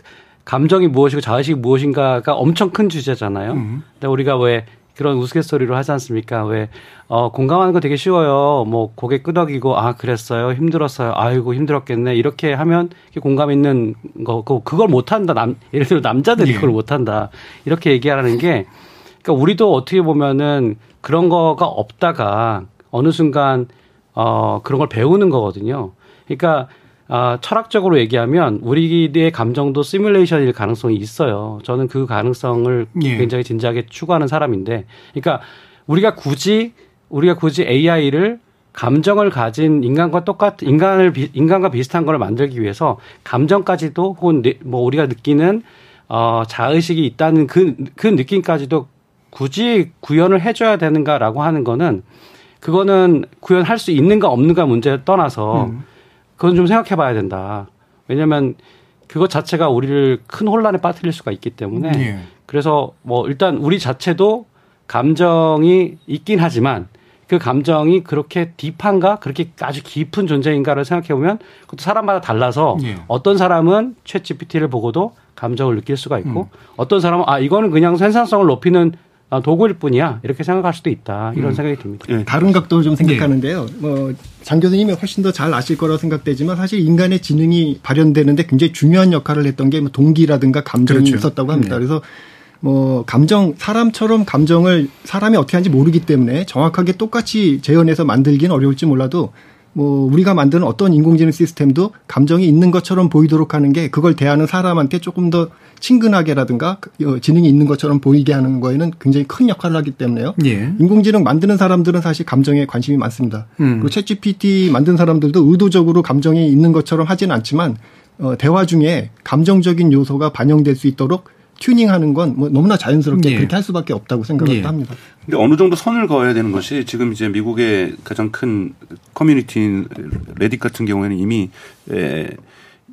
감정이 무엇이고 자의식이 무엇인가가 엄청 큰 주제잖아요. 음. 근데 우리가 왜 그런 우스갯소리로 하지 않습니까? 왜, 어, 공감하는 거 되게 쉬워요. 뭐, 고개 끄덕이고, 아, 그랬어요. 힘들었어요. 아이고, 힘들었겠네. 이렇게 하면 공감 있는 거고, 그걸 못한다. 남, 예를 들어 남자들이 예. 그걸 못한다. 이렇게 얘기하는 게, 그러니까 우리도 어떻게 보면은 그런 거가 없다가 어느 순간, 어, 그런 걸 배우는 거거든요. 그러니까 아, 철학적으로 얘기하면 우리의 감정도 시뮬레이션일 가능성이 있어요. 저는 그 가능성을 예. 굉장히 진지하게 추구하는 사람인데, 그러니까 우리가 굳이 우리가 굳이 AI를 감정을 가진 인간과 똑같은 인간을 인간과 비슷한 걸 만들기 위해서 감정까지도 혹은 뭐 우리가 느끼는 어 자의식이 있다는 그그 그 느낌까지도 굳이 구현을 해줘야 되는가라고 하는 거는 그거는 구현할 수 있는가 없는가 문제를 떠나서 음. 그건 좀 생각해 봐야 된다. 왜냐하면 그것 자체가 우리를 큰 혼란에 빠뜨릴 수가 있기 때문에 예. 그래서 뭐 일단 우리 자체도 감정이 있긴 하지만 그 감정이 그렇게 딥한가 그렇게 아주 깊은 존재인가를 생각해 보면 그것도 사람마다 달라서 예. 어떤 사람은 챗 GPT를 보고도 감정을 느낄 수가 있고 음. 어떤 사람은 아 이거는 그냥 생산성을 높이는 아, 도구일 뿐이야 이렇게 생각할 수도 있다 이런 음. 생각이 듭니다. 예. 다른 각도로 좀 생각하는데요. 네. 뭐, 장 교수님이 훨씬 더 잘 아실 거라고 생각되지만 사실 인간의 지능이 발현되는데 굉장히 중요한 역할을 했던 게뭐 동기라든가 감정이 그렇죠. 있었다고 합니다. 네. 그래서 뭐 감정 사람처럼 감정을 사람이 어떻게 하는지 모르기 때문에 정확하게 똑같이 재현해서 만들기는 어려울지 몰라도 뭐 우리가 만드는 어떤 인공지능 시스템도 감정이 있는 것처럼 보이도록 하는 게 그걸 대하는 사람한테 조금 더 친근하게라든가 어, 지능이 있는 것처럼 보이게 하는 거에는 굉장히 큰 역할을 하기 때문에요. 예. 인공지능 만드는 사람들은 사실 감정에 관심이 많습니다. 음. 그리고 챗GPT 만든 사람들도 의도적으로 감정이 있는 것처럼 하지는 않지만 어, 대화 중에 감정적인 요소가 반영될 수 있도록 튜닝하는 건 뭐 너무나 자연스럽게 예. 그렇게 할 수밖에 없다고 생각을 예. 합니다. 근데 어느 정도 선을 그어야 되는 것이 지금 이제 미국의 가장 큰 커뮤니티인 레딧 같은 경우에는 이미 에,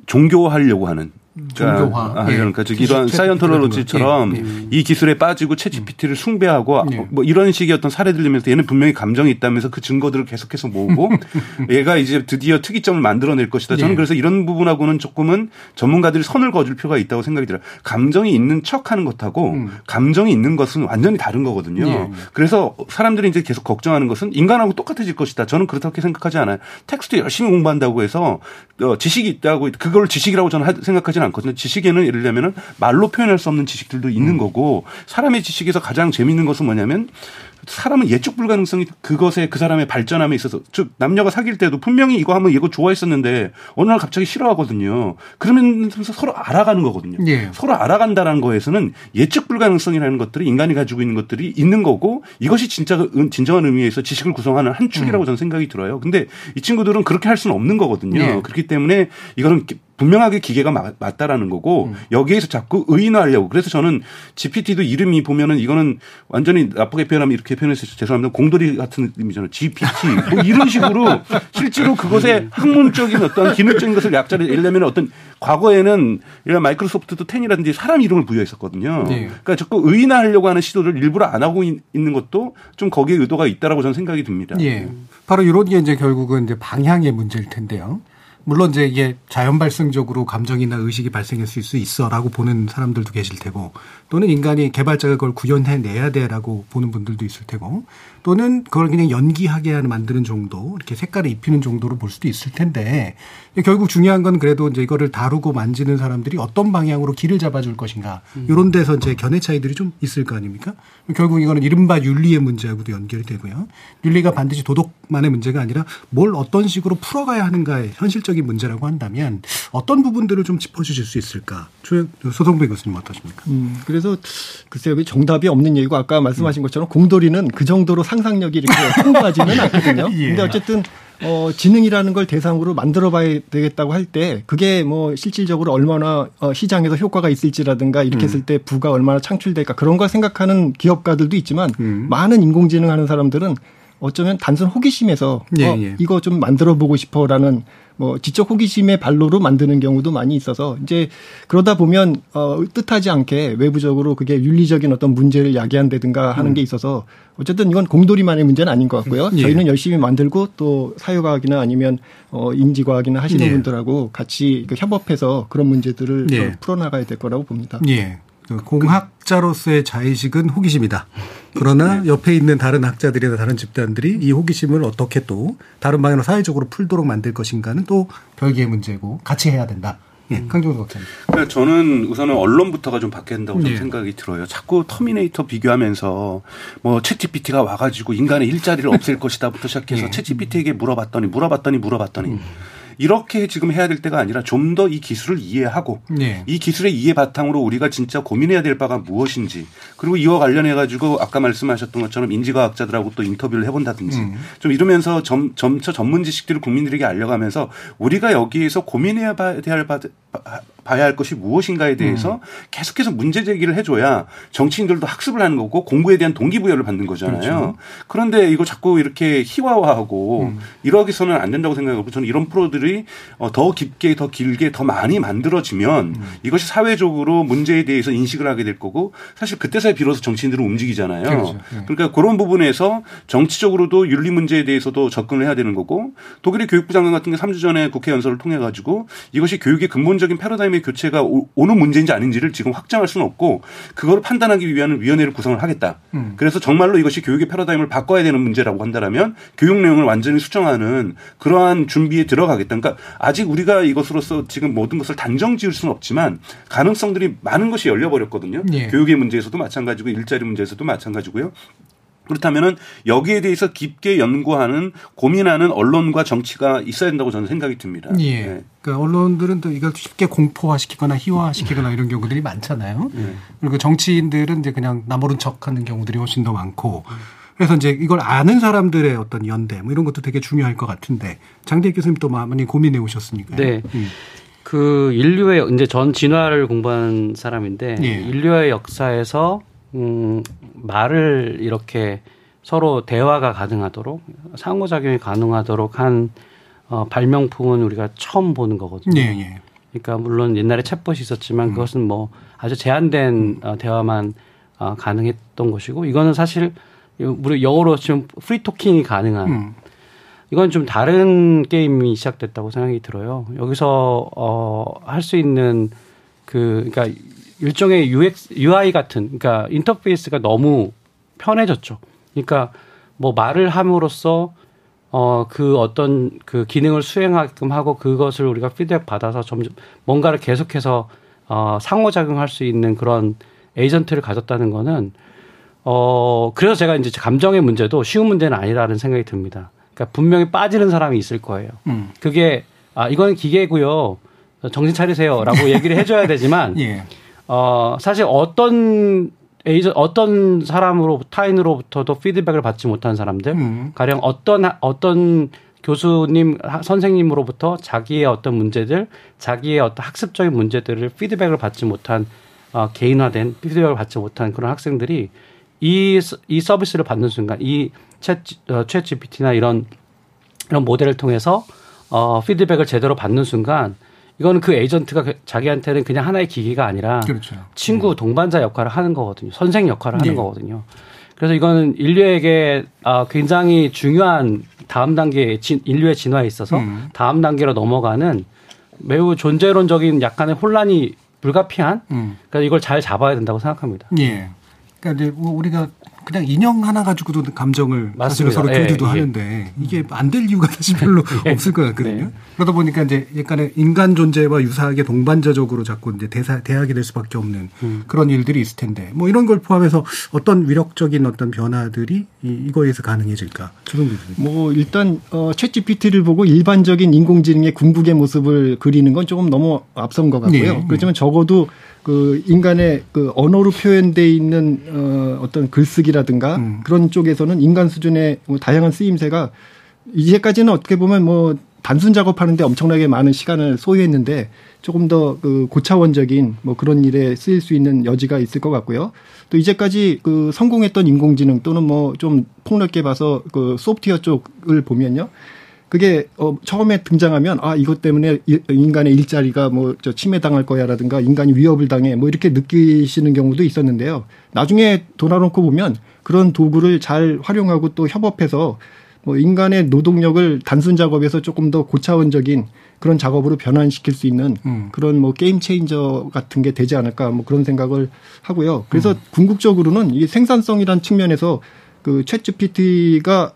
종교화하려고 하는 종교화. 아, 예. 그러니까 즉챗 사이언톨로지처럼 예, 예. 이 기술에 빠지고 챗 GPT를 숭배하고 예. 뭐 이런 식의 어떤 사례들 들면서 얘는 분명히 감정이 있다면서 그 증거들을 계속해서 모으고 얘가 이제 드디어 특이점을 만들어낼 것이다. 저는 예. 그래서 이런 부분하고는 조금은 전문가들이 선을 그어줄 필요가 있다고 생각이 들어요. 감정이 있는 척하는 것하고 음. 감정이 있는 것은 완전히 다른 거거든요. 예. 그래서 사람들이 이제 계속 걱정하는 것은 인간하고 똑같아질 것이다. 저는 그렇게 생각하지 않아요. 텍스트 열심히 공부한다고 해서 어, 지식이 있다고 그걸 지식이라고 저는 하- 생각하지는 않 거든요. 지식에는 예를 들면은 말로 표현할 수 없는 지식들도 있는 음. 거고 사람의 지식에서 가장 재미있는 것은 뭐냐면 사람은 예측 불가능성이 그것에 그 사람의 발전함에 있어서 즉 남녀가 사귈 때도 분명히 이거 하면 이거 좋아했었는데 어느 날 갑자기 싫어하거든요. 그러면서 서로 알아가는 거거든요. 예. 서로 알아간다라는 거에서는 예측 불가능성이라는 것들이 인간이 가지고 있는 것들이 있는 거고 이것이 진짜 은- 진정한 의미에서 지식을 구성하는 한 축이라고 저는 생각이 들어요. 근데 이 친구들은 그렇게 할 수는 없는 거거든요. 예. 그렇기 때문에 이거는 기- 분명하게 기계가 마- 맞다라는 거고 여기에서 자꾸 의인화하려고 그래서 저는 GPT도 이름이 보면은 이거는 완전히 나쁘게 표현하면 이렇게 표현해서 죄송합니다. 공돌이 같은 의미잖아요. GPT 뭐 이런 식으로 실제로 그것의 학문적인 어떤 기능적인 것을 약자를 들면 어떤 과거에는 예를 마이크로소프트도 텐이라든지 사람 이름을 부여했었거든요. 네. 그러니까 자꾸 의인화하려고 하는 시도를 일부러 안 하고 있- 있는 것도 좀 거기에 의도가 있다라고 저는 생각이 듭니다. 예. 바로 이런 게 이제 결국은 이제 방향의 문제일 텐데요. 물론 이제 이게 자연 발생적으로 감정이나 의식이 발생할 수 있어라고 보는 사람들도 계실 테고 또는 인간이 개발자가 그걸 구현해 내야 돼라고 보는 분들도 있을 테고 또는 그걸 그냥 연기하게 만드는 정도 이렇게 색깔을 입히는 정도로 볼 수도 있을 텐데 결국 중요한 건 그래도 이제 이거를 다루고 만지는 사람들이 어떤 방향으로 길을 잡아줄 것인가 이런 데서 이제 견해 차이들이 좀 있을 거 아닙니까? 결국 이거는 이른바 윤리의 문제하고도 연결이 되고요. 윤리가 반드시 도덕만의 문제가 아니라 뭘 어떤 식으로 풀어가야 하는가의 현실적인 문제라고 한다면 어떤 부분들을 좀 짚어주실 수 있을까? 조- 소동배 교수님 어떠십니까? 음, 그래서 글쎄요, 그 정답이 없는 얘기고 아까 음. 말씀하신 것처럼 공돌이는 그 정도로 상상력이 이렇게 풍부하지는 않거든요. 예. 근데 어쨌든 어, 지능이라는 걸 대상으로 만들어 봐야 되겠다고 할 때 그게 뭐 실질적으로 얼마나 어, 시장에서 효과가 있을지라든가 이렇게 음. 했을 때 부가 얼마나 창출될까 그런 걸 생각하는 기업가들도 있지만 음. 많은 인공지능 하는 사람들은 어쩌면 단순 호기심에서 예, 어, 예. 이거 좀 만들어 보고 싶어라는 뭐 지적 호기심의 발로로 만드는 경우도 많이 있어서 이제 그러다 보면 어 뜻하지 않게 외부적으로 그게 윤리적인 어떤 문제를 야기한다든가 하는 게 있어서 어쨌든 이건 공돌이만의 문제는 아닌 것 같고요. 예. 저희는 열심히 만들고 또 사회과학이나 아니면 어 인지과학이나 하시는 예. 분들하고 같이 그 협업해서 그런 문제들을 예. 좀 풀어나가야 될 거라고 봅니다. 예. 그 공학자로서의 자의식은 호기심이다. 그러나 옆에 있는 다른 학자들이나 다른 집단들이 이 호기심을 어떻게 또 다른 방향으로 사회적으로 풀도록 만들 것인가는 또 별개의 문제고 같이 해야 된다. 예, 강정수 박사님. 그러니까 저는 우선은 언론부터가 좀 바뀌어야 된다고 저는 예. 생각이 들어요. 자꾸 터미네이터 비교하면서 뭐 ChatGPT가 와가지고 인간의 일자리를 없앨 것이다부터 시작해서 예. ChatGPT에게 물어봤더니 물어봤더니 물어봤더니 이렇게 지금 해야 될 때가 아니라 좀 더 이 기술을 이해하고 예. 이 기술의 이해 바탕으로 우리가 진짜 고민해야 될 바가 무엇인지 그리고 이와 관련해 가지고 아까 말씀하셨던 것처럼 인지과학자들하고 또 인터뷰를 해본다든지 음. 좀 이러면서 점, 점차 전문 지식들을 국민들에게 알려가면서 우리가 여기에서 고민해야 봐- 될 바- 봐야 할 것이 무엇인가에 대해서 음. 계속해서 문제 제기를 해줘야 정치인들도 학습을 하는 거고 공부에 대한 동기부여를 받는 거잖아요. 그렇죠. 그런데 이거 자꾸 이렇게 희화화하고 음. 이러기서는 안 된다고 생각하고 저는 이런 프로들이 어, 더 깊게 더 길게 더 많이 만들어지면 음. 이것이 사회적으로 문제에 대해서 인식을 하게 될 거고 사실 그때서야 비로소 정치인들은 움직이잖아요. 그렇죠. 네. 그러니까 그런 부분에서 정치적으로도 윤리 문제에 대해서도 접근을 해야 되는 거고 독일의 교육부 장관 같은 게 3주 전에 국회 연설을 통해 가지고 이것이 교육의 근본적인 패러다임 의 사회의 교체가 오, 는 문제인지 아닌지를 지금 확정할 수는 없고 그걸 판단하기 위한 위원회를 구성을 하겠다. 음. 그래서 정말로 이것이 교육의 패러다임을 바꿔야 되는 문제라고 한다면 교육 내용을 완전히 수정하는 그러한 준비에 들어가겠다. 그러니까 아직 우리가 이것으로서 지금 모든 것을 단정 지을 수는 없지만 가능성들이 많은 것이 열려버렸거든요. 예. 교육의 문제에서도 마찬가지고 일자리 문제에서도 마찬가지고요. 그렇다면은 여기에 대해서 깊게 연구하는 고민하는 언론과 정치가 있어야 된다고 저는 생각이 듭니다. 예. 네. 그러니까 언론들은 또 이걸 쉽게 공포화시키거나 희화시키거나 이런 경우들이 많잖아요. 예. 그리고 정치인들은 이제 그냥 나모른 척하는 경우들이 훨씬 더 많고. 그래서 이제 이걸 아는 사람들의 어떤 연대 뭐 이런 것도 되게 중요할 것 같은데 장대 교수님 또 많이 고민해 오셨으니까. 네. 음. 그 인류의 이제 전 진화를 공부한 사람인데 예. 인류의 역사에서 음, 말을 이렇게 서로 대화가 가능하도록 상호작용이 가능하도록 한 어, 발명품은 우리가 처음 보는 거거든요. 네, 네. 그러니까 물론 옛날에 챗봇이 있었지만 음. 그것은 뭐 아주 제한된 음. 어, 대화만 어, 가능했던 것이고 이거는 사실 우리 영어로 지금 프리토킹이 가능한 음. 이건 좀 다른 게임이 시작됐다고 생각이 들어요. 여기서 어, 할 수 있는 그 그러니까 일종의 UX, UI 같은, 그러니까 인터페이스가 너무 편해졌죠. 그러니까 뭐 말을 함으로써 어, 그 어떤 그 기능을 수행하게끔 하고 그것을 우리가 피드백 받아서 점점 뭔가를 계속해서 어, 상호작용할 수 있는 그런 에이전트를 가졌다는 거는 어, 그래서 제가 이제 감정의 문제도 쉬운 문제는 아니라는 생각이 듭니다. 그러니까 분명히 빠지는 사람이 있을 거예요. 음. 그게 아, 이거는 기계고요. 정신 차리세요라고 얘기를 해줘야 되지만 예. 어, 사실 어떤 에이전 어떤 사람으로 타인으로부터도 피드백을 받지 못한 사람들, 음. 가령 어떤 어떤 교수님 선생님으로부터 자기의 어떤 문제들, 자기의 어떤 학습적인 문제들을 피드백을 받지 못한 어, 개인화된 피드백을 받지 못한 그런 학생들이 이, 이 서비스를 받는 순간 이챗 어, 챗 GPT나 이런 이런 모델을 통해서 어, 피드백을 제대로 받는 순간 이거는 그 에이전트가 그 자기한테는 그냥 하나의 기기가 아니라 그렇죠. 친구 네. 동반자 역할을 하는 거거든요. 선생 역할을 하는 네. 거거든요. 그래서 이거는 인류에게 아, 굉장히 중요한 다음 단계 인류의 진화에 있어서 음. 다음 단계로 넘어가는 매우 존재론적인 약간의 혼란이 불가피한 음. 그러니까 이걸 잘 잡아야 된다고 생각합니다. 예. 그러니까 이제 뭐 우리가 그냥 인형 하나 가지고도 감정을 사실 서로 교류도 예, 하는데 예. 이게 안 될 이유가 사실 별로 예. 없을 것 같거든요. 네. 그러다 보니까 이제 약간의 인간 존재와 유사하게 동반자적으로 자꾸 이제 대사, 대하게 될 수밖에 없는 음. 그런 일들이 있을 텐데 뭐 이런 걸 포함해서 어떤 위력적인 어떤 변화들이 이, 이거에서 가능해질까? 뭐 일단 어, 챗 GPT를 보고 일반적인 인공지능의 궁극의 모습을 그리는 건 조금 너무 앞선 것 같고요. 네. 그렇지만 적어도 그 인간의 그 언어로 표현돼 있는 어 어떤 글쓰기라든가 음. 그런 쪽에서는 인간 수준의 뭐 다양한 쓰임새가 이제까지는 어떻게 보면 뭐 단순 작업하는데 엄청나게 많은 시간을 소요했는데 조금 더 그 고차원적인 뭐 그런 일에 쓰일 수 있는 여지가 있을 것 같고요. 또 이제까지 그 성공했던 인공지능 또는 뭐 좀 폭넓게 봐서 그 소프트웨어 쪽을 보면요. 그게 어 처음에 등장하면 아 이것 때문에 인간의 일자리가 뭐 저 침해당할 거야라든가 인간이 위협을 당해 뭐 이렇게 느끼시는 경우도 있었는데요. 나중에 돌아놓고 보면 그런 도구를 잘 활용하고 또 협업해서 뭐 인간의 노동력을 단순 작업에서 조금 더 고차원적인 그런 작업으로 변환시킬 수 있는 음. 그런 뭐 게임 체인저 같은 게 되지 않을까 뭐 그런 생각을 하고요. 그래서 음. 궁극적으로는 이 생산성이란 측면에서 그 챗 GPT가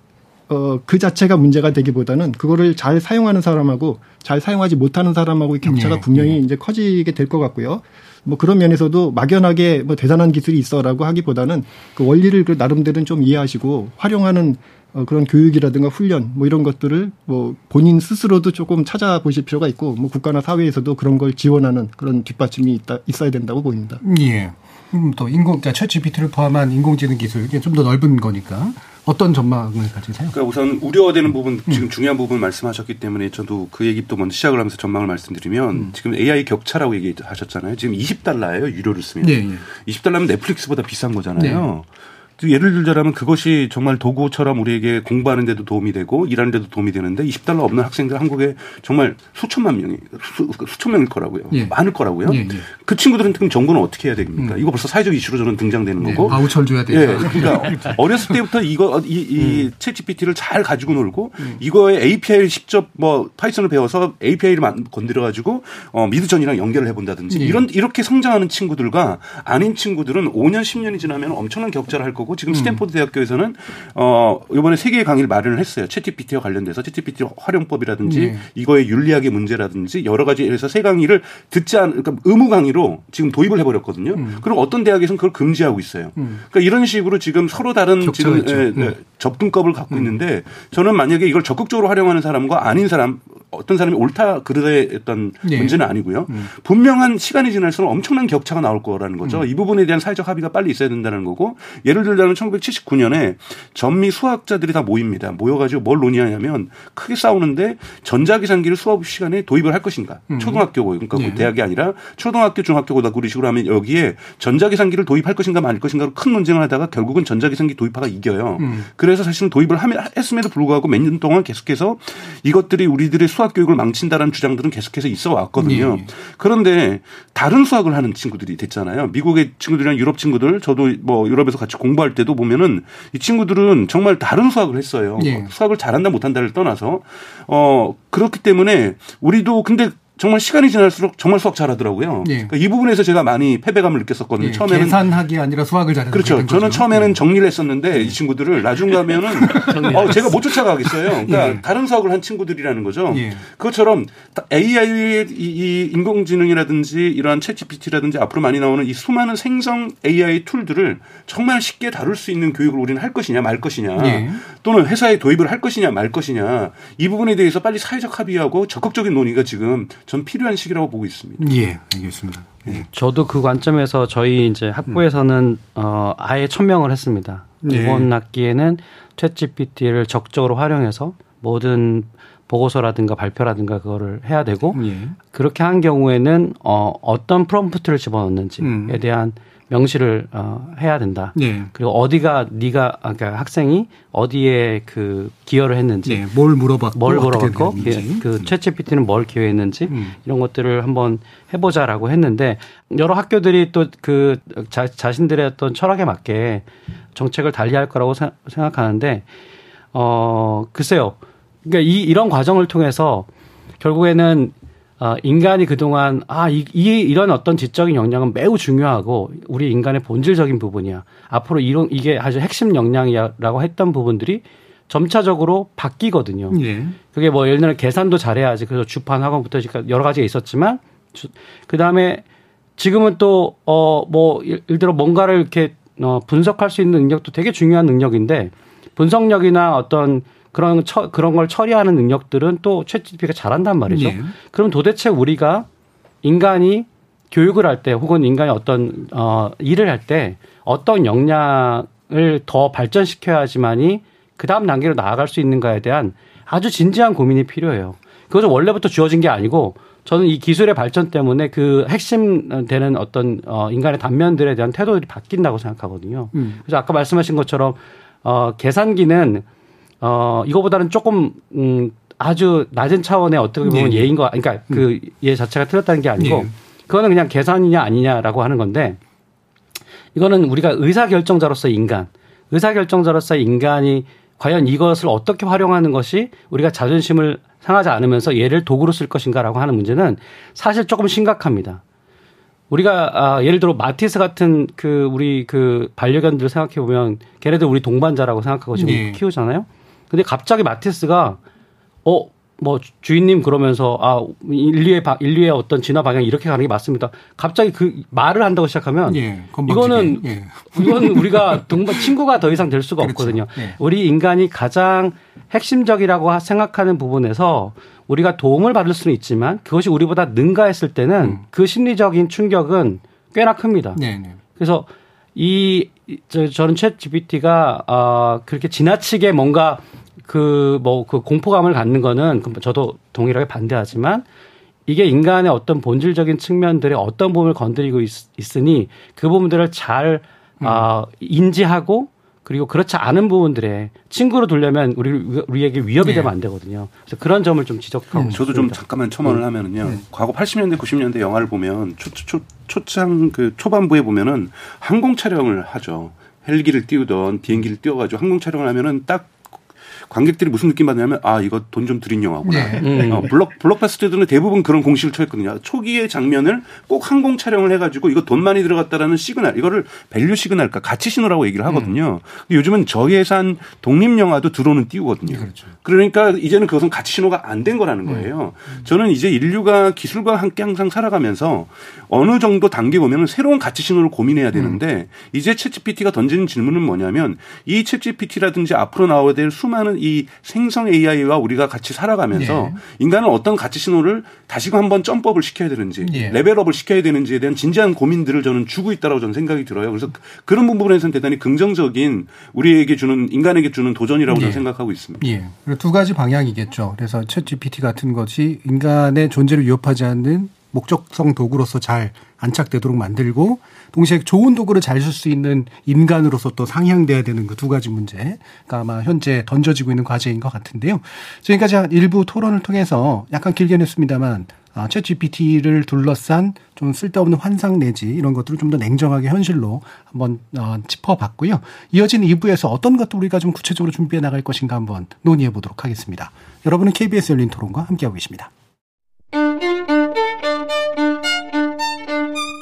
어, 그 자체가 문제가 되기보다는 그거를 잘 사용하는 사람하고 잘 사용하지 못하는 사람하고의 격차가 네. 분명히 네. 이제 커지게 될 것 같고요. 뭐 그런 면에서도 막연하게 뭐 대단한 기술이 있어라고 하기보다는 그 원리를 그 나름대로는 좀 이해하시고 활용하는 어, 그런 교육이라든가 훈련 뭐 이런 것들을 뭐 본인 스스로도 조금 찾아보실 필요가 있고 뭐 국가나 사회에서도 그런 걸 지원하는 그런 뒷받침이 있다, 있어야 된다고 보입니다. 예. 음, 또 인공, 그러니까 챗 GPT를 포함한 인공지능 기술, 이게 좀 더 넓은 거니까. 어떤 전망을 가지세요? 그러니까 우선 우려되는 부분 지금 음. 중요한 부분 말씀하셨기 때문에 저도 그 얘기 또 먼저 시작을 하면서 전망을 말씀드리면 음. 지금 AI 격차라고 얘기하셨잖아요. 지금 20달러예요 유료를 쓰면. 네, 네. 20달러면 넷플릭스보다 비싼 거잖아요. 네. 예를 들자면 그것이 정말 도구처럼 우리에게 공부하는 데도 도움이 되고 일하는 데도 도움이 되는데 20달러 없는 학생들 한국에 정말 수천만 명이 수, 천 명일 거라고요. 예. 많을 거라고요. 예, 예. 그 친구들한테 그럼 정부는 어떻게 해야 됩니까? 음. 이거 벌써 사회적 이슈로 저는 등장되는 예, 거고. 바우처를 줘야 돼요. 예. 그러니까 어렸을 때부터 이거 이, 이 음. ChatGPT를 잘 가지고 놀고 음. 이거에 API를 직접 뭐 Python을 배워서 API를 건드려 가지고 어 Midjourney랑 연결을 해 본다든지 예. 이런 이렇게 성장하는 친구들과 아닌 친구들은 5년 10년이 지나면 엄청난 격차를 할 거고 거고 지금 음. 스탠포드 대학교에서는 어 이번에 세 개 강의를 마련을 했어요. ChatGPT와 관련돼서 ChatGPT 활용법이라든지 네. 이거의 윤리학의 문제라든지 여러 가지에서 세 강의를 듣지 않 그러니까 의무 강의로 지금 도입을 해버렸거든요. 음. 그럼 어떤 대학에서는 그걸 금지하고 있어요. 음. 그러니까 이런 식으로 지금 서로 다른 지금 에, 에, 네. 접근법을 갖고 음. 있는데 저는 만약에 이걸 적극적으로 활용하는 사람과 아닌 사람 어떤 사람이 옳다 그르다의 어떤 네. 문제는 아니고요. 음. 분명한 시간이 지날수록 엄청난 격차가 나올 거라는 거죠. 음. 이 부분에 대한 사회적 합의가 빨리 있어야 된다는 거고 예를 들 자면 1979년에 전미 수학자들이 다 모입니다. 모여가지고 뭘 논의하냐면 크게 싸우는데 전자기상기를 수업 시간에 도입을 할 것인가. 음. 초등학교고 그러니까 네. 대학이 아니라 초등학교 중학교고다 그런 식으로 하면 여기에 전자기상기를 도입할 것인가 말 것인가로 큰 논쟁을 하다가 결국은 전자기상기 도입화가 이겨요. 음. 그래서 사실은 도입을 했음에도 불구하고 몇 년 동안 계속해서 이것들이 우리들의 수학 수학 교육을 망친다라는 주장들은 계속해서 있어 왔거든요. 예. 그런데 다른 수학을 하는 친구들이 됐잖아요. 미국의 친구들이랑 유럽 친구들 저도 뭐 유럽에서 같이 공부 할 때도 보면은 이 친구들은 정말 다른 수학을 했어요. 예. 수학을 잘한다 못한다를 떠나서 어 그렇기 때문에 우리도 근데 정말 시간이 지날수록 정말 수학 잘하더라고요. 예. 그러니까 이 부분에서 제가 많이 패배감을 느꼈었거든요. 예. 처음에는 계산하기 아니라 수학을 잘하는 그렇죠. 저는 거죠. 처음에는 예. 정리를 했었는데 이 친구들을 나중 가면은 어, 제가 못 쫓아가겠어요. 그러니까 예. 다른 수학을 한 친구들이라는 거죠. 예. 그것처럼 AI의 이, 이 인공지능이라든지 이러한 챗GPT라든지 앞으로 많이 나오는 이 수많은 생성 AI 툴들을 정말 쉽게 다룰 수 있는 교육을 우리는 할 것이냐 말 것이냐 예. 또는 회사에 도입을 할 것이냐 말 것이냐 이 부분에 대해서 빨리 사회적 합의하고 적극적인 논의가 지금 전 필요한 시기라고 보고 있습니다. 예, 알겠습니다. 예. 저도 그 관점에서 저희 이제 학부에서는 음. 어 아예 천명을 했습니다. 예. 이번 학기에는 챗GPT를 적극적으로 활용해서 모든 보고서라든가 발표라든가 그거를 해야 되고 예. 그렇게 한 경우에는 어 어떤 프롬프트를 집어넣는지에 음. 대한 명시를 어, 해야 된다. 네. 그리고 어디가 네가 아, 그러니까 학생이 어디에 그 기여를 했는지, 네. 뭘 물어봤고, 뭘 물어봤고, 예, 그 최채PT는 뭘 기여했는지 음. 이런 것들을 한번 해보자라고 했는데 여러 학교들이 또 그 자신들의 어떤 철학에 맞게 정책을 달리할 거라고 생각하는데 어 글쎄요. 그러니까 이 이런 과정을 통해서 결국에는 어, 인간이 그동안 아, 이, 이, 이런 어떤 지적인 역량은 매우 중요하고 우리 인간의 본질적인 부분이야. 앞으로 이런 이게 아주 핵심 역량이야라고 했던 부분들이 점차적으로 바뀌거든요. 예. 그게 뭐 예를 들어 계산도 잘해야지. 그래서 주판 학원부터 여러 가지가 있었지만 그 다음에 지금은 또 어 뭐 예를 들어 뭔가를 이렇게 어 분석할 수 있는 능력도 되게 중요한 능력인데 분석력이나 어떤 그런 처, 그런 걸 처리하는 능력들은 또 챗GPT가 잘한단 말이죠. 네. 그럼 도대체 우리가 인간이 교육을 할 때 혹은 인간이 어떤 어 일을 할 때 어떤 역량을 더 발전시켜야지만이 그 다음 단계로 나아갈 수 있는가에 대한 아주 진지한 고민이 필요해요. 그것은 원래부터 주어진 게 아니고 저는 이 기술의 발전 때문에 그 핵심 되는 어떤 어 인간의 단면들에 대한 태도들이 바뀐다고 생각하거든요. 음. 그래서 아까 말씀하신 것처럼 어 계산기는 어, 이거보다는 조금, 음, 아주 낮은 차원의 어떻게 보면 네. 예인 거, 그러니까 그 예 자체가 틀렸다는 게 아니고, 네. 그거는 그냥 계산이냐 아니냐라고 하는 건데, 이거는 우리가 의사결정자로서 인간, 의사결정자로서 인간이 과연 이것을 어떻게 활용하는 것이 우리가 자존심을 상하지 않으면서 얘를 도구로 쓸 것인가라고 하는 문제는 사실 조금 심각합니다. 우리가 아, 예를 들어 마티스 같은 그 우리 그 반려견들 생각해 보면 걔네들 우리 동반자라고 생각하고 지금 네. 키우잖아요. 근데 갑자기 마티스가 어, 뭐 주인님 그러면서 아 인류의 바, 인류의 어떤 진화 방향이 이렇게 가는 게 맞습니다. 갑자기 그 말을 한다고 시작하면 예, 이거는 예. 이건 우리가 동반 친구가 더 이상 될 수가 그렇죠. 없거든요. 예. 우리 인간이 가장 핵심적이라고 생각하는 부분에서 우리가 도움을 받을 수는 있지만 그것이 우리보다 능가했을 때는 음. 그 심리적인 충격은 꽤나 큽니다. 네, 네. 그래서 이 저, 저는 챗 GPT가 어, 그렇게 지나치게 뭔가 그 뭐그 뭐 그 공포감을 갖는 거는 그 저도 동일하게 반대하지만 이게 인간의 어떤 본질적인 측면들의 어떤 부분을 건드리고 있, 으니그 부분들을 잘 음. 어, 인지하고 그리고 그렇지 않은 부분들에 친구로 두려면 우리 우리에게 위협이 네. 되면 안 되거든요. 그래서 그런 점을 좀 지적하고 음. 저도 좀 잠깐만 첨언을 음. 하면은요. 네. 과거 80년대 90년대 영화를 보면 초, 초, 초창 그 초반부에 보면은 항공 촬영을 하죠. 헬기를 띄우던 비행기를 띄워가지고 항공 촬영을 하면은 딱 관객들이 무슨 느낌 받냐면 아 이거 돈 좀 들인 영화구나. 네. 음. 어, 블록 블록버스터들은 대부분 그런 공식을 취했거든요. 초기의 장면을 꼭 항공 촬영을 해가지고 이거 돈 많이 들어갔다라는 시그널 이거를 value signal, 그니까 가치 신호라고 얘기를 하거든요. 음. 근데 요즘은 저예산 독립 영화도 드론을 띄우거든요. 그렇죠. 그러니까 이제는 그것은 가치 신호가 안 된 거라는 음. 거예요. 음. 저는 이제 인류가 기술과 함께 항상 살아가면서 어느 정도 단계 보면은 새로운 가치 신호를 고민해야 되는데 음. 이제 챗GPT가 던지는 질문은 뭐냐면 이 챗GPT라든지 앞으로 나와야 될 수많은 이 생성 AI와 우리가 같이 살아가면서 네. 인간은 어떤 가치 신호를 다시금 한번 점법을 시켜야 되는지 네. 레벨업을 시켜야 되는지에 대한 진지한 고민들을 저는 주고 있다라고 저는 생각이 들어요. 그래서 그런 부분에서는 대단히 긍정적인 우리에게 주는 인간에게 주는 도전이라고 네. 저는 생각하고 있습니다. 예. 두 가지 방향이겠죠. 그래서 챗 GPT 같은 것이 인간의 존재를 위협하지 않는 목적성 도구로서 잘 안착되도록 만들고 동시에 좋은 도구를 잘 쓸 수 있는 인간으로서 또 상향돼야 되는 그 두 가지 문제가 아마 현재 던져지고 있는 과제인 것 같은데요. 지금까지 일부 토론을 통해서 약간 길게 냈습니다만 아, 챗 GPT를 둘러싼 좀 쓸데없는 환상 내지 이런 것들을 좀 더 냉정하게 현실로 한번 어, 짚어봤고요. 이어진 2부에서 어떤 것도 우리가 좀 구체적으로 준비해 나갈 것인가 한번 논의해 보도록 하겠습니다. 여러분은 KBS 열린 토론과 함께하고 계십니다.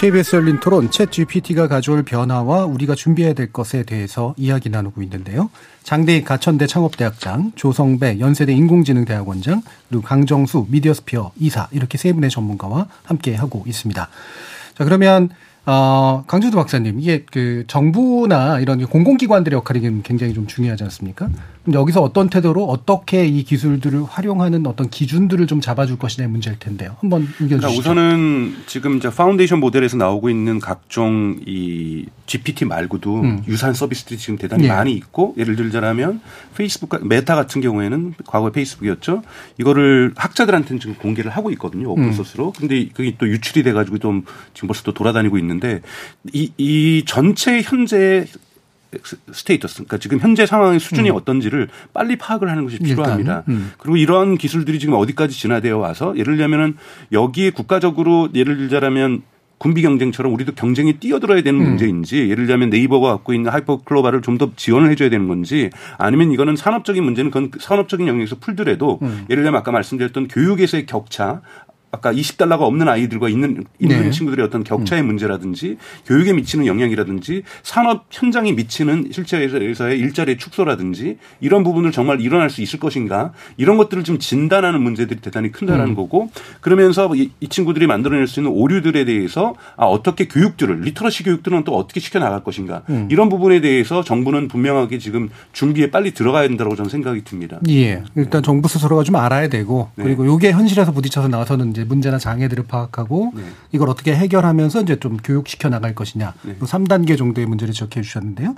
KBS 열린 토론 챗 GPT가 가져올 변화와 우리가 준비해야 될 것에 대해서 이야기 나누고 있는데요. 장대익 가천대 창업대학장, 조성배 연세대 인공지능대학원장, 그리고 강정수 미디어스피어 이사 이렇게 세 분의 전문가와 함께 하고 있습니다. 자 그러면 어, 강정수 박사님, 이게 그 정부나 이런 공공기관들의 역할이 굉장히 좀 중요하지 않습니까? 그럼 여기서 어떤 태도로 어떻게 이 기술들을 활용하는 어떤 기준들을 좀 잡아줄 것이냐의 문제일 텐데요. 한번 의견 그러니까 주시죠. 우선은 지금 이제 파운데이션 모델에서 나오고 있는 각종 이 GPT 말고도 음. 유사한 서비스들이 지금 대단히 네. 많이 있고 예를 들자면 페이스북 메타 같은 경우에는 과거에 페이스북이었죠. 이거를 학자들한테는 지금 공개를 하고 있거든요. open source로. 음. 근데 그게 또 유출이 돼 가지고 좀 지금 벌써 또 돌아다니고 있는데 이, 이 전체 현재 status, 그러니까 지금 현재 상황의 수준이 음. 어떤지를 빨리 파악을 하는 것이 필요합니다. 음. 그리고 이러한 기술들이 지금 어디까지 진화되어 와서 예를 들면은 여기에 국가적으로 예를 들자면 군비 경쟁처럼 우리도 경쟁에 뛰어들어야 되는 음. 문제인지 예를 들면 네이버가 갖고 있는 하이퍼 클로바를 좀더 지원을 해줘야 되는 건지 아니면 이거는 산업적인 문제는 그건 산업적인 영역에서 풀더라도 음. 예를 들면 아까 말씀드렸던 교육에서의 격차 아까 20달러가 없는 아이들과 있는 있는 네. 친구들의 어떤 격차의 음. 문제라든지 교육에 미치는 영향이라든지 산업 현장에 미치는 실제에서의 일자리의 축소라든지 이런 부분을 정말 일어날 수 있을 것인가 이런 것들을 좀 진단하는 문제들이 대단히 크다라는 음. 거고 그러면서 이, 이, 친구들이 만들어낼 수 있는 오류들에 대해서 아 어떻게 교육들을 literacy 교육들은 또 어떻게 시켜 나갈 것인가 음. 이런 부분에 대해서 정부는 분명하게 지금 준비에 빨리 들어가야 된다고 저는 생각이 듭니다. 예, 일단 정부 스스로가 좀 알아야 되고 네. 그리고 이게 현실에서 부딪혀서 나와서는 이제 문제나 장애들을 파악하고 네. 이걸 어떻게 해결하면서 이제 좀 교육시켜 나갈 것이냐. 네. 3단계 정도의 문제를 지적해 주셨는데요.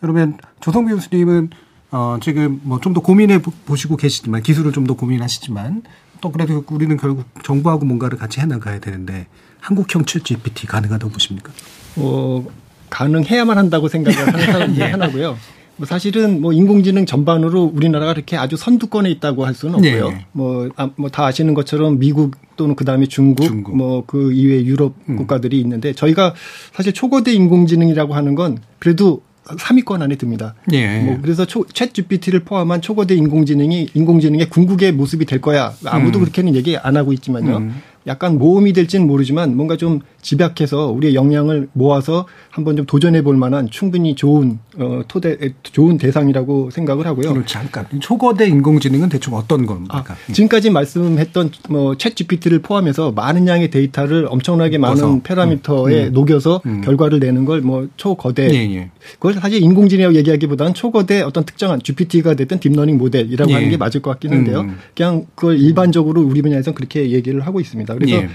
그러면 조성규 교수님은 어 지금 뭐 좀 더 고민해 보시고 계시지만 기술을 좀 더 고민하시지만 또 그래도 우리는 결국 정부하고 뭔가를 같이 해 나가야 되는데 한국형 챗 GPT 가능하다고 보십니까? 어 가능해야만 한다고 생각을 하는 사람 중 하나고요. 뭐 사실은 뭐 인공지능 전반으로 우리나라가 그렇게 아주 선두권에 있다고 할 수는 없고요. 네. 뭐, 아, 뭐다 아시는 것처럼 미국 또는 그 다음에 중국, 중국. 뭐 그 이외 유럽 음. 국가들이 있는데 저희가 사실 초거대 인공지능이라고 하는 건 그래도 3위권 안에 듭니다. 예. 뭐 그래서 초, 챗 GPT를 포함한 초거대 인공지능이 인공지능의 궁극의 모습이 될 거야. 아무도 음. 그렇게는 얘기 안 하고 있지만요. 음. 약간 모험이 될지는 모르지만 뭔가 좀 집약해서 우리의 역량을 모아서 한번 좀 도전해 볼 만한 충분히 좋은 어 토대 좋은 대상이라고 생각을 하고요. 그렇죠. 잠깐 초거대 인공지능은 대충 어떤 겁니까? 아, 지금까지 말씀했던 뭐 ChatGPT를 포함해서 많은 양의 데이터를 엄청나게 많은 음. 파라미터에 음. 녹여서 음. 결과를 내는 걸 뭐 초거대 예, 예. 그걸 사실 인공지능이라고 얘기하기보다는 초거대 어떤 특정한 GPT가 됐든 deep learning 모델이라고 예. 하는 게 맞을 것 같긴 한데요. 음. 그냥 그걸 일반적으로 우리 분야에서 그렇게 얘기를 하고 있습니다. 그래서 예.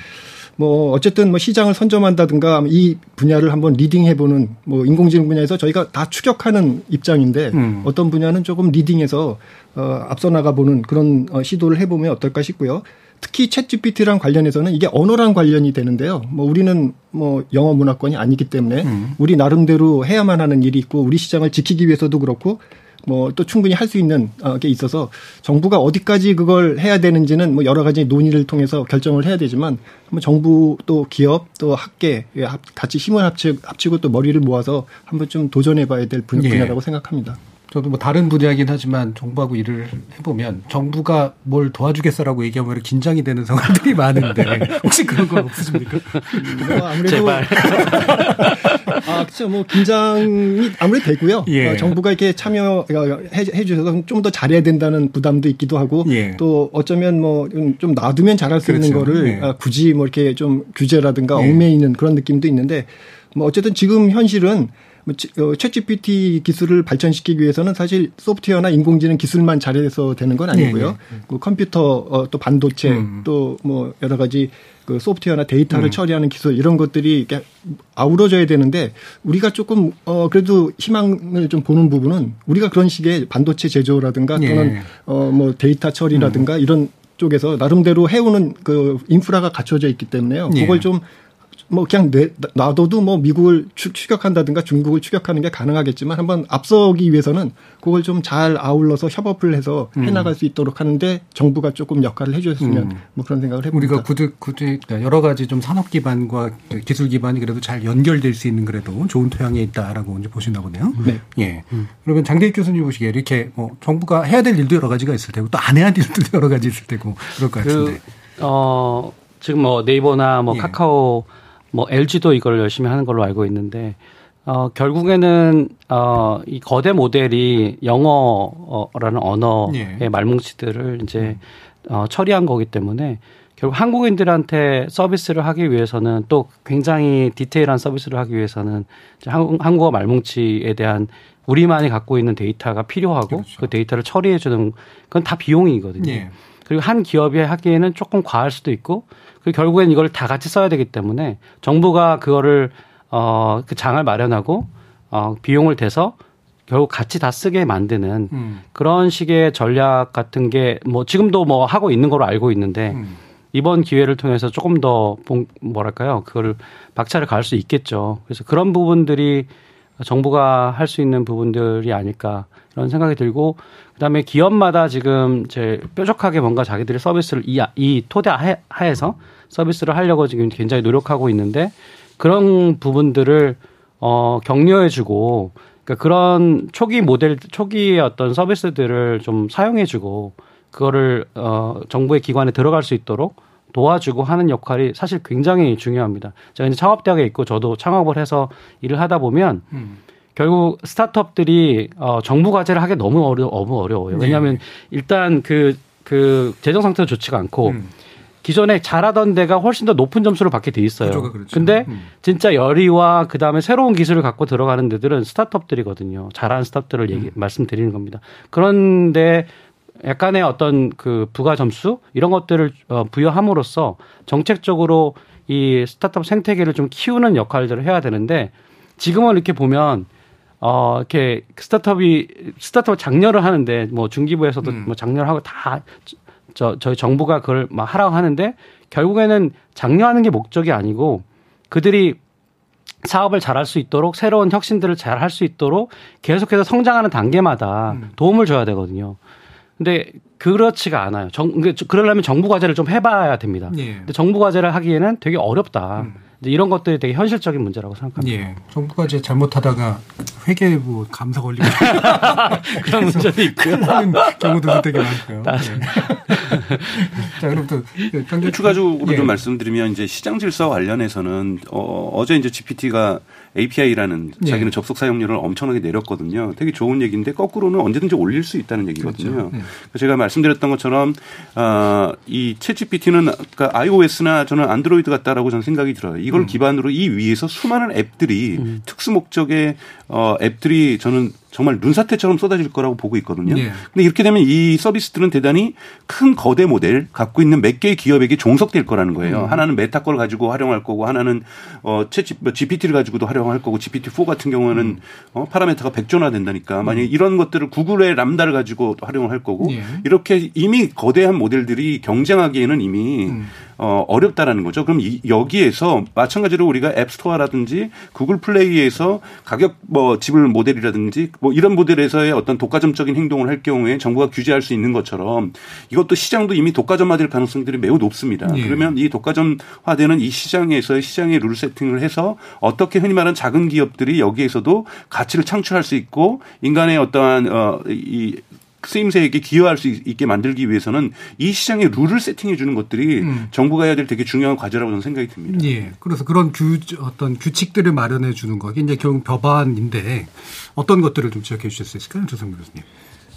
뭐 어쨌든 뭐 시장을 선점한다든가 이 분야를 한번 leading해보는 뭐 인공지능 분야에서 저희가 다 추격하는 입장인데 음. 어떤 분야는 조금 leading해서 어 앞서 나가보는 그런 어 시도를 해보면 어떨까 싶고요. 특히 챗 GPT랑 관련해서는 이게 언어랑 관련이 되는데요. 뭐 우리는 뭐 영어 문화권이 아니기 때문에 음. 우리 나름대로 해야만 하는 일이 있고 우리 시장을 지키기 위해서도 그렇고 뭐 또 충분히 할 수 있는 어, 게 있어서 정부가 어디까지 그걸 해야 되는지는 뭐 여러 가지 논의를 통해서 결정을 해야 되지만 뭐 정부 또 기업 또 학계 같이 힘을 합치고 또 머리를 모아서 한번 좀 도전해 봐야 될 예. 분야라고 예. 생각합니다. 저도 뭐 다른 분야이긴 하지만 정부하고 일을 해보면 정부가 뭘 도와주겠어라고 얘기하면 긴장이 되는 상황들이 많은데 혹시 그런 건 없으십니까? 뭐 아무래도 제발. 아 그렇죠. 뭐 긴장이 아무래도 되고요. 예. 어, 정부가 이렇게 참여해 주셔서 좀 더 잘해야 된다는 부담도 있기도 하고 예. 또 어쩌면 뭐좀 놔두면 잘할 수 그렇죠. 있는 거를 예. 아, 굳이 뭐 이렇게 좀 규제라든가 예. 얽매이는 그런 느낌도 있는데 뭐 어쨌든 지금 현실은 챗GPT 뭐 기술을 발전시키기 위해서는 사실 소프트웨어나 인공지능 기술만 잘해서 되는 건 아니고요. 네, 네. 그 컴퓨터 어, 또 반도체 음. 또뭐 여러 가지 그 소프트웨어나 데이터를 음. 처리하는 기술 이런 것들이 아우러져야 되는데 우리가 조금 어 그래도 희망을 좀 보는 부분은 우리가 그런 식의 반도체 제조라든가 또는 예. 어뭐 데이터 처리라든가 음. 이런 쪽에서 나름대로 해오는 그 인프라가 갖춰져 있기 때문에요. 예. 그걸 좀 뭐 그냥 내, 놔둬도 뭐 미국을 추격한다든가 중국을 추격하는 게 가능하겠지만 한번 앞서기 위해서는 그걸 좀 잘 아울러서 협업을 해서 음. 해나갈 수 있도록 하는데 정부가 조금 역할을 해주셨으면 음. 뭐 그런 생각을 해봅니다. 우리가 구두 구두 여러 가지 좀 산업 기반과 기술 기반이 그래도 잘 연결될 수 있는 그래도 좋은 토양에 있다라고 이제 보시나 보네요. 네. 예. 음. 그러면 장대익 교수님 보시기에 이렇게 뭐 정부가 해야 될 일도 여러 가지가 있을 테고 또 안 해야 될 일도 여러 가지 있을 테고 그럴 것 그, 같은데. 그, 어 지금 뭐 네이버나 뭐 예. 카카오 뭐 LG도 이걸 열심히 하는 걸로 알고 있는데 어 결국에는 어 이 거대 모델이 영어라는 언어의 예. 말뭉치들을 이제 어 처리한 거기 때문에 결국 한국인들한테 서비스를 하기 위해서는 또 굉장히 디테일한 서비스를 하기 위해서는 한국, 한국어 말뭉치에 대한 우리만이 갖고 있는 데이터가 필요하고 그렇죠. 그 데이터를 처리해 주는 그건 다 비용이거든요. 예. 그리고 한 기업이 하기에는 조금 과할 수도 있고 그 결국엔 이걸 다 같이 써야 되기 때문에 정부가 그거를 어 그 장을 마련하고 어 비용을 대서 결국 같이 다 쓰게 만드는 음. 그런 식의 전략 같은 게 뭐 지금도 뭐 하고 있는 걸로 알고 있는데 음. 이번 기회를 통해서 조금 더 뭐랄까요 그거를 박차를 가할 수 있겠죠. 그래서 그런 부분들이 정부가 할 수 있는 부분들이 아닐까 이런 생각이 들고 그다음에 기업마다 지금 제 뾰족하게 뭔가 자기들의 서비스를 이, 이 토대 하에서 서비스를 하려고 지금 굉장히 노력하고 있는데 그런 부분들을 어 격려해주고 그러니까 그런 초기 모델 초기의 어떤 서비스들을 좀 사용해주고 그거를 어 정부의 기관에 들어갈 수 있도록 도와주고 하는 역할이 사실 굉장히 중요합니다. 제가 이제 창업대학에 있고 저도 창업을 해서 일을 하다 보면 음. 결국 스타트업들이 어, 정부 과제를 하기 너무 어려 너무 어려워요. 네. 왜냐하면 네. 일단 그그 그 재정 상태도 좋지가 않고 음. 기존에 잘하던 데가 훨씬 더 높은 점수를 받게 돼 있어요. 그렇죠. 근데 음. 진짜 열의와 그다음에 새로운 기술을 갖고 들어가는 데들은 스타트업들이거든요. 잘하는 스타트업들을 얘기 음. 말씀드리는 겁니다. 그런데 약간의 어떤 그 부가 점수 이런 것들을 어, 부여함으로써 정책적으로 이 스타트업 생태계를 좀 키우는 역할들을 해야 되는데 지금은 이렇게 보면 어, 이렇게 스타트업이, 스타트업 장려를 하는데, 뭐 중기부에서도 음. 뭐 장려를 하고 다, 저, 저희 정부가 그걸 막 하라고 하는데, 결국에는 장려하는 게 목적이 아니고, 그들이 사업을 잘할 수 있도록, 새로운 혁신들을 잘 할 수 있도록 계속해서 성장하는 단계마다 음. 도움을 줘야 되거든요. 근데 그렇지가 않아요. 정, 그러려면 정부 과제를 좀 해봐야 됩니다. 예. 근데 정부 과제를 하기에는 되게 어렵다. 음. 이런 것들이 되게 현실적인 문제라고 생각합니다. 예. 정부가 이제 잘못하다가 회계부 감사 걸리고 그런 문제도 있고요. 경우도 되게 많고요. 예. 자, 그럼 또 평균 추가적으로 예. 좀 말씀드리면 이제 시장 질서 관련해서는 어, 어제 이제 GPT가 API라는 예. 자기는 접속 사용료를 엄청나게 내렸거든요. 되게 좋은 얘기인데 거꾸로는 언제든지 올릴 수 있다는 얘기거든요. 그렇죠. 예. 제가 말씀드렸던 것처럼 어, 이 ChatGPT는 그러니까 iOS나 저는 안드로이드 같다라고 저는 생각이 들어요. 이걸 음. 기반으로 이 위에서 수많은 앱들이 음. 특수 목적의 어, 앱들이 저는 정말 눈사태처럼 쏟아질 거라고 보고 있거든요. 네. 근데 이렇게 되면 이 서비스들은 대단히 큰 거대 모델 갖고 있는 몇 개의 기업에게 종속될 거라는 거예요. 음. 하나는 메타 걸 가지고 활용할 거고 하나는 어 GPT를 뭐 가지고도 활용할 거고 GPT-4 같은 경우는 음. 어 파라미터가 100조나 된다니까 만약에 음. 이런 것들을 구글의 람다를 가지고 활용을 할 거고 네. 이렇게 이미 거대한 모델들이 경쟁하기에는 이미 음. 어, 어렵다라는 거죠. 그럼 이, 여기에서 마찬가지로 우리가 앱스토어라든지 구글 플레이에서 가격 뭐 지불 모델이라든지 뭐 이런 모델에서의 어떤 독과점적인 행동을 할 경우에 정부가 규제할 수 있는 것처럼 이것도 시장도 이미 독과점화될 가능성들이 매우 높습니다. 예. 그러면 이 독과점화되는 이 시장에서의 시장의 룰 세팅을 해서 어떻게 흔히 말하는 작은 기업들이 여기에서도 가치를 창출할 수 있고 인간의 어떠한 어이 쓰임새에게 기여할 수 있게 만들기 위해서는 이 시장의 룰을 세팅해 주는 것들이 음. 정부가 해야 될 되게 중요한 과제라고 저는 생각이 듭니다. 예. 그래서 그런 규 어떤 규칙들을 마련해 주는 거 이제 결국 법안인데 어떤 것들을 좀 지적해 주실 수 있을까요, 조성 교수님?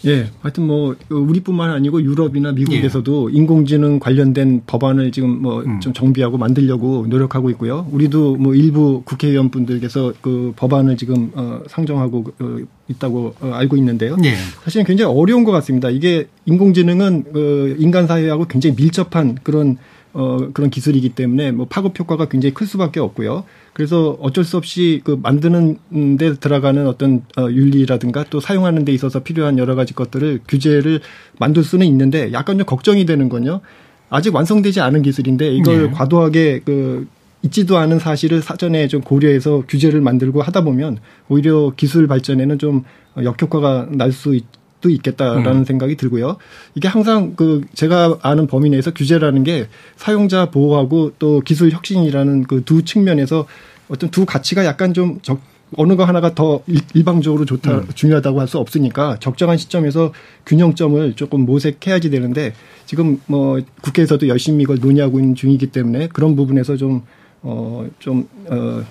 예, 하여튼 뭐 우리뿐만 아니고 유럽이나 미국에서도 예. 인공지능 관련된 법안을 지금 뭐좀 음. 정비하고 만들려고 노력하고 있고요. 우리도 뭐 일부 국회의원 분들께서 그 법안을 지금 어 상정하고 어 있다고 어 알고 있는데요. 예. 사실은 굉장히 어려운 것 같습니다. 이게 인공지능은 어 인간 사회하고 굉장히 밀접한 그런 어 그런 기술이기 때문에 뭐 파급 효과가 굉장히 클 수밖에 없고요. 그래서 어쩔 수 없이 그 만드는 데 들어가는 어떤 어, 윤리라든가 또 사용하는 데 있어서 필요한 여러 가지 것들을 규제를 만들 수는 있는데 약간 좀 걱정이 되는 건요. 아직 완성되지 않은 기술인데 이걸 네. 과도하게 그 있지도 않은 사실을 사전에 좀 고려해서 규제를 만들고 하다 보면 오히려 기술 발전에는 좀 역효과가 날 수 있. 도 있겠다라는 음. 생각이 들고요. 이게 항상 그 제가 아는 범위 내에서 규제라는 게 사용자 보호하고 또 기술 혁신이라는 그 두 측면에서 어떤 두 가치가 약간 좀 적, 어느 거 하나가 더 일방적으로 좋다 음. 중요하다고 할 수 없으니까 적정한 시점에서 균형점을 조금 모색해야지 되는데 지금 뭐 국회에서도 열심히 이걸 논의하고 있는 중이기 때문에 그런 부분에서 좀 어, 좀, 어,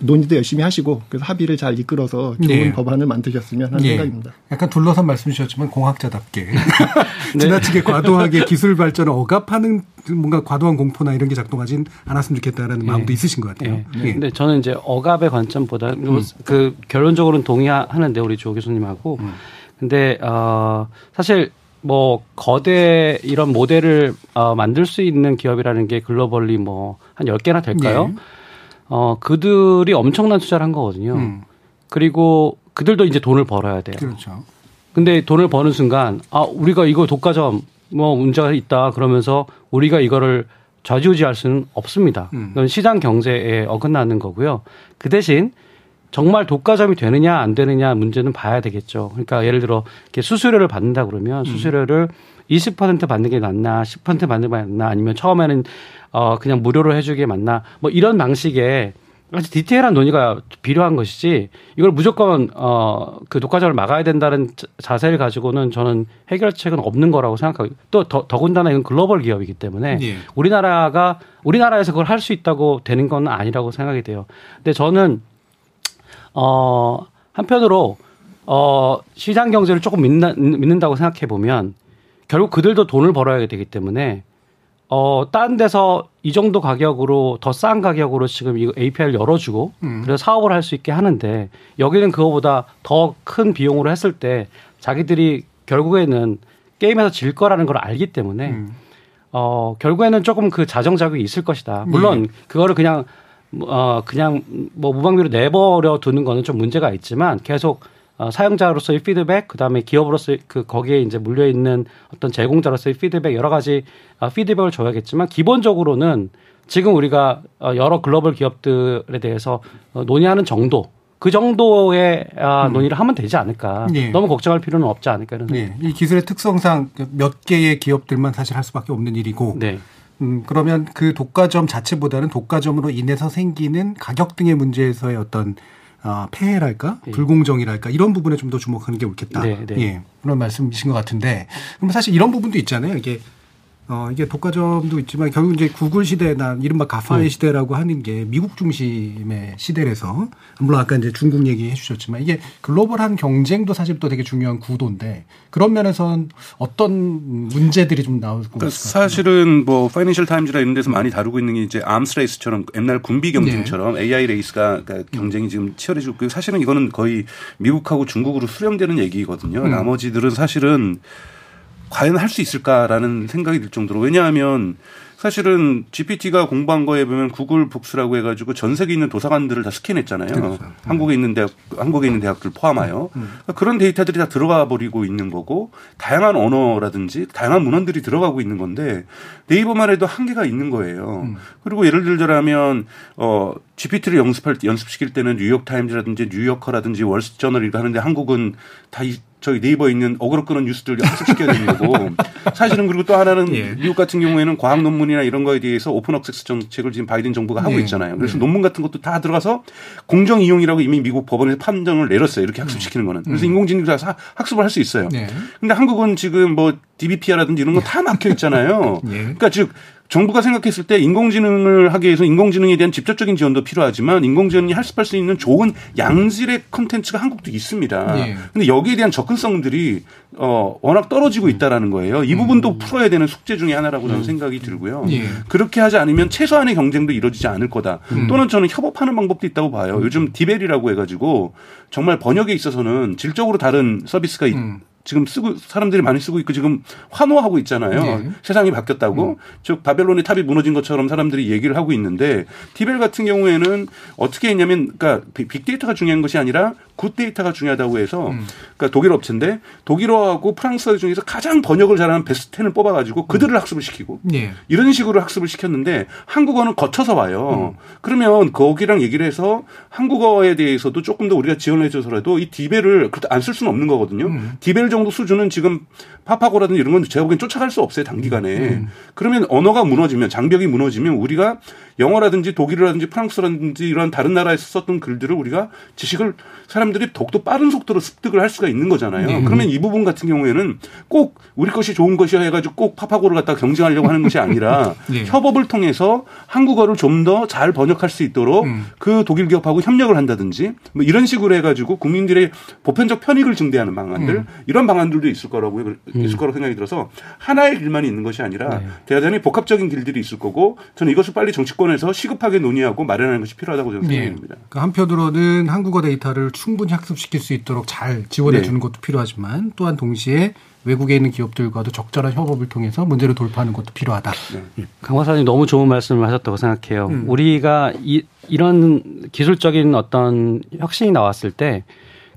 논의도 열심히 하시고 그래서 합의를 잘 이끌어서 좋은 네. 법안을 만드셨으면 하는 네. 생각입니다. 약간 둘러선 말씀 주셨지만 공학자답게 네. 지나치게 과도하게 기술 발전을 억압하는 뭔가 과도한 공포나 이런 게 작동하진 않았으면 좋겠다라는 네. 마음도 있으신 것 같아요. 네. 네. 근데 저는 이제 억압의 관점보다 음. 그 결론적으로는 동의하는데 우리 조 교수님하고 음. 근데 어 사실 뭐 거대 이런 모델을 어 만들 수 있는 기업이라는 게 글로벌리 뭐한 10개나 될까요? 어, 그들이 엄청난 투자를 한 거거든요. 음. 그리고 그들도 이제 돈을 벌어야 돼요. 그렇죠. 근데 돈을 버는 순간, 아, 우리가 이거 독과점 뭐 문제가 있다 그러면서 우리가 이거를 좌지우지할 수는 없습니다. 음. 이건 시장 경제에 어긋나는 거고요. 그 대신 정말 독과점이 되느냐 안 되느냐 문제는 봐야 되겠죠. 그러니까 예를 들어 수수료를 받는다 그러면 음. 수수료를 음. 20% 받는 게 낫나 10% 받는 게 낫나 아니면 처음에는 어 그냥 무료로 해주게 맞나 뭐 이런 방식의 아주 디테일한 논의가 필요한 것이지 이걸 무조건 어그 독과점을 막아야 된다는 자세를 가지고는 저는 해결책은 없는 거라고 생각하고 또 더, 더군다나 이건 글로벌 기업이기 때문에 예. 우리나라가 우리나라에서 그걸 할 수 있다고 되는 건 아니라고 생각이 돼요. 근데 저는 어 한편으로 어 시장 경제를 조금 믿는, 믿는다고 생각해 보면 결국 그들도 돈을 벌어야 되기 때문에 어, 딴 데서 이 정도 가격으로 더 싼 가격으로 지금 이거 API를 열어주고 음. 그래서 사업을 할 수 있게 하는데 여기는 그거보다 더 큰 비용으로 했을 때 자기들이 결국에는 게임에서 질 거라는 걸 알기 때문에 음. 어, 결국에는 조금 그 자정작용이 있을 것이다. 물론 네. 그거를 그냥 어, 그냥 뭐 무방비로 내버려 두는 거는 좀 문제가 있지만 계속 어, 사용자로서의 피드백, 그 다음에 기업으로서 그 거기에 이제 물려 있는 어떤 제공자로서의 피드백 여러 가지 어, 피드백을 줘야겠지만 기본적으로는 지금 우리가 어, 여러 글로벌 기업들에 대해서 어, 논의하는 정도 그 정도의 아, 음. 논의를 하면 되지 않을까. 네. 너무 걱정할 필요는 없지 않을까 이런 네. 이 기술의 특성상 몇 개의 기업들만 사실 할 수밖에 없는 일이고. 네. 음, 그러면 그 독과점 자체보다는 독과점으로 인해서 생기는 가격 등의 문제에서의 어떤 어, 폐해랄까 예. 불공정이랄까 이런 부분에 좀 더 주목하는 게 옳겠다. 네, 네. 예, 그런 말씀이신 것 같은데 그럼 사실 이런 부분도 있잖아요. 이게 어, 이게 독과점도 있지만 결국 이제 구글 시대나 이른바 GAFA의 음. 시대라고 하는 게 미국 중심의 시대라서 물론 아까 이제 중국 얘기해 주셨지만 이게 글로벌한 경쟁도 사실 또 되게 중요한 구도인데 그런 면에서는 어떤 문제들이 좀 나올 것 같아요. 사실은 뭐 Financial Times나 이런 데서 많이 다루고 있는 게 이제 arms race처럼 옛날 군비 경쟁처럼 네. AI race가 그러니까 경쟁이 지금 치열해지고 있고 사실은 이거는 거의 미국하고 중국으로 수렴되는 얘기거든요. 음. 나머지들은 사실은 과연 할 수 있을까라는 생각이 들 정도로 왜냐하면 사실은 GPT가 공부한 거에 보면 구글 북스라고 해가지고 전 세계에 있는 도서관들을 다 스캔했잖아요. 그렇죠. 한국에 있는 대학, 한국에 있는 대학들 포함하여 음. 그러니까 그런 데이터들이 다 들어가 버리고 있는 거고 다양한 언어라든지 다양한 문헌들이 들어가고 있는 건데 네이버만 해도 한계가 있는 거예요. 음. 그리고 예를 들자면 어 GPT를 연습할 연습시킬 때는 뉴욕 타임즈라든지 뉴요커라든지 월스트저널 이거 하는데 한국은 다 저희 네이버에 있는 어그로 끄는 뉴스들 학습시켜야 되는 거고 사실은 그리고 또 하나는 예. 미국 같은 경우에는 과학 논문이나 이런 거에 대해서 open access 정책을 지금 바이든 정부가 하고 네. 있잖아요. 그래서 네. 논문 같은 것도 다 들어가서 공정 이용이라고 이미 미국 법원에서 판정을 내렸어요. 이렇게 학습시키는 거는. 그래서 음. 인공지능이 다 학습을 할 수 있어요. 네. 근데 한국은 지금 뭐 DBpia라든지 이런 거 다 막혀 있잖아요. 예. 그러니까 즉 정부가 생각했을 때 인공지능을 하기 위해서 인공지능에 대한 직접적인 지원도 필요하지만 인공지능이 할수할 수 있는 좋은 양질의 컨텐츠가 한국도 있습니다. 네. 근데 여기에 대한 접근성들이 어 워낙 떨어지고 있다라는 거예요. 이 부분도 음. 풀어야 되는 숙제 중의 하나라고 저는 음. 생각이 들고요. 네. 그렇게 하지 않으면 최소한의 경쟁도 이루어지지 않을 거다. 음. 또는 저는 협업하는 방법도 있다고 봐요. 요즘 DeepL이라고 해가지고 정말 번역에 있어서는 질적으로 다른 서비스가 음. 지금 쓰고 사람들이 많이 쓰고 있고 지금 환호하고 있잖아요. 네. 세상이 바뀌었다고. 음. 즉 바벨론의 탑이 무너진 것처럼 사람들이 얘기를 하고 있는데 DeepL 같은 경우에는 어떻게 했냐면 그러니까 빅데이터가 중요한 것이 아니라 good data가 중요하다고 해서 음. 그러니까 독일 업체인데 독일어하고 프랑스어 중에서 가장 번역을 잘하는 베스트 10을 뽑아가지고 그들을 음. 학습을 시키고 네. 이런 식으로 학습을 시켰는데 한국어는 거쳐서 와요. 음. 그러면 거기랑 얘기를 해서 한국어에 대해서도 조금 더 우리가 지원해 줘서라도 이 DeepL을 안쓸 수는 없는 거거든요. 음. DeepL 정도 수준은 지금 파파고라든지 이런 건 제가 보기엔 쫓아갈 수 없어요 단기간에. 음. 그러면 언어가 무너지면 장벽이 무너지면 우리가 영어라든지 독일어라든지 프랑스라든지 이런 다른 나라에서 썼던 글들을 우리가 지식을 사람들이 더욱더 빠른 속도로 습득을 할 수가 있는 거잖아요. 네. 그러면 이 부분 같은 경우에는 꼭 우리 것이 좋은 것이야 해가지고 꼭 파파고를 갖다 경쟁하려고 하는 것이 아니라 네. 협업을 통해서 한국어를 좀 더 잘 번역할 수 있도록 음. 그 독일 기업하고 협력을 한다든지 뭐 이런 식으로 해가지고 국민들의 보편적 편익을 증대하는 방안들 음. 이런 방안들도 있을 거라고 음. 있을 거라고 생각이 들어서 하나의 길만이 있는 것이 아니라 네. 대단히 복합적인 길들이 있을 거고 저는 이것을 빨리 정치권 정치권에서 시급하게 논의하고 마련하는 것이 필요하다고 저는 생각합니다. 네. 그러니까 한편으로는 한국어 데이터를 충분히 학습시킬 수 있도록 잘 지원해 네. 주는 것도 필요하지만 또한 동시에 외국에 있는 기업들과도 적절한 협업을 통해서 문제를 돌파하는 것도 필요하다. 네. 음. 강화사님 너무 좋은 말씀을 하셨다고 생각해요. 음. 우리가 이, 이런 기술적인 어떤 혁신이 나왔을 때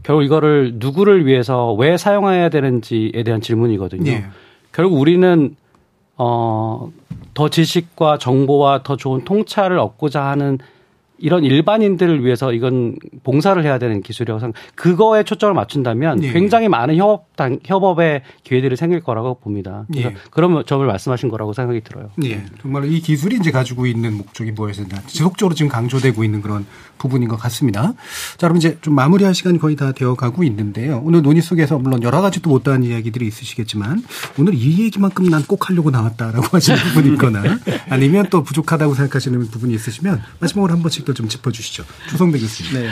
결국 이거를 누구를 위해서 왜 사용해야 되는지에 대한 질문이거든요. 네. 결국 우리는 어, 더 지식과 정보와 더 좋은 통찰을 얻고자 하는 이런 일반인들을 위해서 이건 봉사를 해야 되는 기술이라고 생각. 그거에 초점을 맞춘다면 예. 굉장히 많은 협업 협업의 기회들이 생길 거라고 봅니다. 그래서 예. 그런 점을 말씀하신 거라고 생각이 들어요. 예. 정말 이 기술이 이제 가지고 있는 목적이 뭐였어야 지속적으로 지금 강조되고 있는 그런 부분인 것 같습니다. 자, 그럼 이제 좀 마무리할 시간이 거의 다 되어 가고 있는데요. 오늘 논의 속에서 물론 여러 가지 또 못다한 이야기들이 있으시겠지만 오늘 이 얘기만큼 난 꼭 하려고 나왔다라고 하시는 부분이 있거나 아니면 또 부족하다고 생각하시는 부분이 있으시면 마지막으로 한 번씩 또좀 짚어주시죠. 조성배 교수님. 네.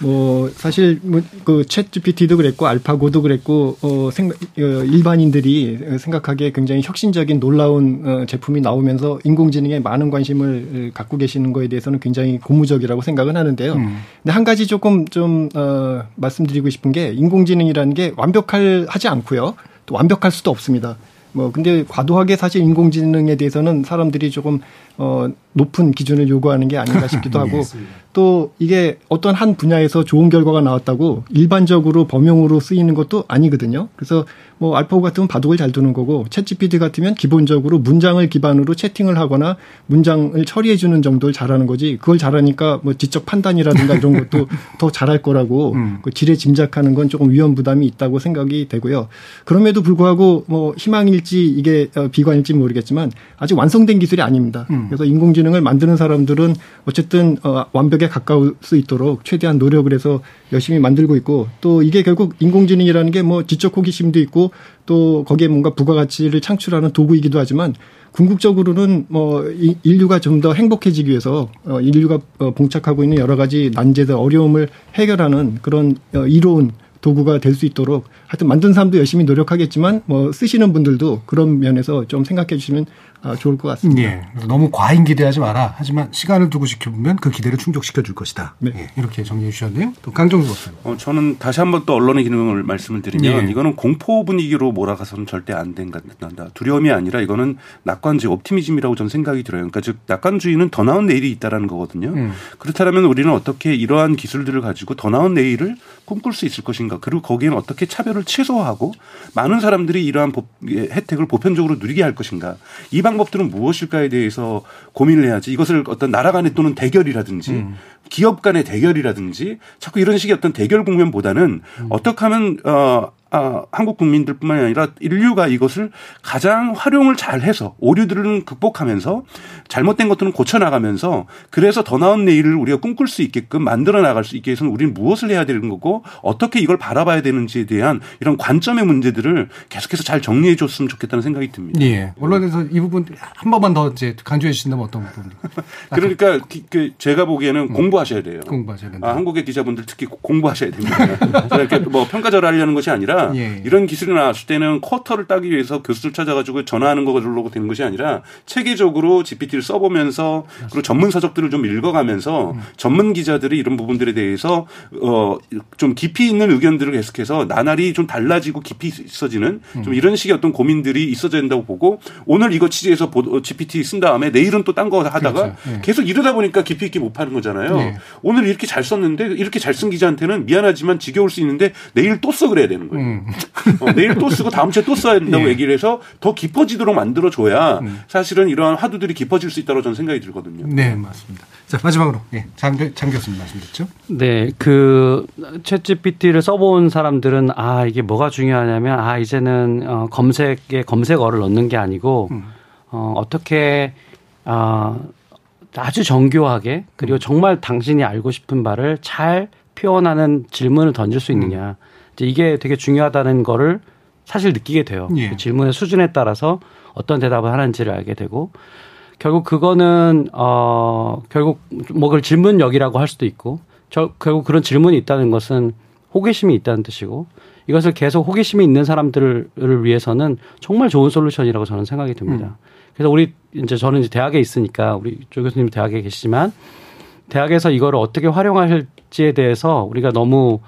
뭐 사실 뭐챗 GPT도 그랬고 알파고도 그랬고 어, 생각, 어, 일반인들이 생각하기에 굉장히 혁신적인 놀라운 어, 제품이 나오면서 인공지능에 많은 관심을 갖고 계시는 거에 대해서는 굉장히 고무적이라고 생각은 하는데요. 음. 근데 한 가지 조금 좀 어, 말씀드리고 싶은 게 인공지능이라는 게 완벽할 하지 않고요. 또 완벽할 수도 없습니다. 뭐 근데 과도하게 사실 인공지능에 대해서는 사람들이 조금 어 높은 기준을 요구하는 게 아닌가 싶기도 하고 네, 또 이게 어떤 한 분야에서 좋은 결과가 나왔다고 일반적으로 범용으로 쓰이는 것도 아니거든요. 그래서 뭐 알파고 같으면 바둑을 잘 두는 거고 챗GPT 같으면 기본적으로 문장을 기반으로 채팅을 하거나 문장을 처리해 주는 정도를 잘하는 거지. 그걸 잘하니까 뭐 지적 판단이라든가 이런 것도 더 잘할 거라고 음. 그 지레 짐작하는 건 조금 위험 부담이 있다고 생각이 되고요. 그럼에도 불구하고 뭐 희망일지 이게 어, 비관일지 모르겠지만 아직 완성된 기술이 아닙니다. 음. 그래서 인공지능을 만드는 사람들은 어쨌든 어, 완벽에 가까울 수 있도록 최대한 노력을 해서 열심히 만들고 있고 또 이게 결국 인공지능이라는 게 뭐 지적 호기심도 있고 또 거기에 뭔가 부가가치를 창출하는 도구이기도 하지만 궁극적으로는 뭐 인류가 좀 더 행복해지기 위해서 어 인류가 어 봉착하고 있는 여러 가지 난제들 어려움을 해결하는 그런 어 이로운 도구가 될 수 있도록 하여튼 만든 사람도 열심히 노력하겠지만 뭐 쓰시는 분들도 그런 면에서 좀 생각해 주시면 아, 좋을 것 같습니다. 예. 너무 과잉 기대하지 마라. 하지만 시간을 두고 지켜보면 그 기대를 충족시켜 줄 것이다. 네. 예. 이렇게 정리해 주셨네요. 또 강정수 박사님. 어, 저는 다시 한번 또 언론의 기능을 말씀을 드리면 예. 이거는 공포 분위기로 몰아가서는 절대 안 된다. 두려움이 아니라 이거는 낙관주의, 옵티미즘이라고 저는 생각이 들어요. 그러니까 즉 낙관주의는 더 나은 내일이 있다라는 거거든요. 음. 그렇다면 우리는 어떻게 이러한 기술들을 가지고 더 나은 내일을 꿈꿀 수 있을 것인가. 그리고 거기에는 어떻게 차별을 최소화하고 많은 사람들이 이러한 법, 혜택을 보편적으로 누리게 할 것인가. 이 방법들은 무엇일까에 대해서 고민을 해야지 이것을 어떤 나라 간의 또는 대결이라든지 음. 기업 간의 대결이라든지 자꾸 이런 식의 어떤 대결 국면보다는 음. 어떻게 하면 어 아, 한국 국민들뿐만이 아니라 인류가 이것을 가장 활용을 잘 해서 오류들은 극복하면서 잘못된 것들은 고쳐나가면서 그래서 더 나은 내일을 우리가 꿈꿀 수 있게끔 만들어 나갈 수 있게 해서는 우리는 무엇을 해야 되는 거고 어떻게 이걸 바라봐야 되는지에 대한 이런 관점의 문제들을 계속해서 잘 정리해 줬으면 좋겠다는 생각이 듭니다. 예. 언론에서 이 부분 한 번만 더 이제 강조해 주신다면 어떤 부분? 그러니까 그 제가 보기에는 음. 공부하셔야 돼요. 공부하셔야 된다. 아, 한국의 기자분들 특히 공부하셔야 됩니다. 이렇게 뭐 평가절을 하려는 것이 아니라 예. 이런 기술이 나왔을 때는 쿼터를 따기 위해서 교수를 찾아가지고 전화하는 거로 되는 것이 아니라 체계적으로 GPT를 써보면서 그리고 전문 서적들을 좀 읽어가면서 음. 전문 기자들이 이런 부분들에 대해서 어 좀 깊이 있는 의견들을 계속해서 나날이 좀 달라지고 깊이 있어지는 좀 음. 이런 식의 어떤 고민들이 있어야 된다고 보고 오늘 이거 취재해서 GPT 쓴 다음에 내일은 또 딴 거 하다가 그렇죠. 예. 계속 이러다 보니까 깊이 있게 못 파는 거잖아요. 예. 오늘 이렇게 잘 썼는데 이렇게 잘 쓴 기자한테는 미안하지만 지겨울 수 있는데 내일 또 써 그래야 되는 거예요. 음. 어, 내일 또 쓰고 다음 주에 또 써야 된다고 예. 얘기를 해서 더 깊어지도록 만들어줘야 음. 사실은 이러한 화두들이 깊어질 수 있다고 저는 생각이 들거든요. 네, 맞습니다. 자, 마지막으로 예, 장, 장 교수님 말씀드렸죠. 네, 그 챗GPT를 써본 사람들은 아 이게 뭐가 중요하냐면 아 이제는 어, 검색에 검색어를 넣는 게 아니고 음. 어, 어떻게 어, 아주 정교하게 그리고 음. 정말 당신이 알고 싶은 바를 잘 표현하는 질문을 던질 수 있느냐. 음. 이게 되게 중요하다는 거를 사실 느끼게 돼요. 예. 그 질문의 수준에 따라서 어떤 대답을 하는지를 알게 되고 결국 그거는 어 결국 뭐 그걸 질문력이라고 할 수도 있고 저 결국 그런 질문이 있다는 것은 호기심이 있다는 뜻이고 이것을 계속 호기심이 있는 사람들을 위해서는 정말 좋은 솔루션이라고 저는 생각이 듭니다. 음. 그래서 우리 이제 저는 이제 대학에 있으니까 우리 조 교수님 대학에 계시지만 대학에서 이거를 어떻게 활용할지에 대해서 우리가 너무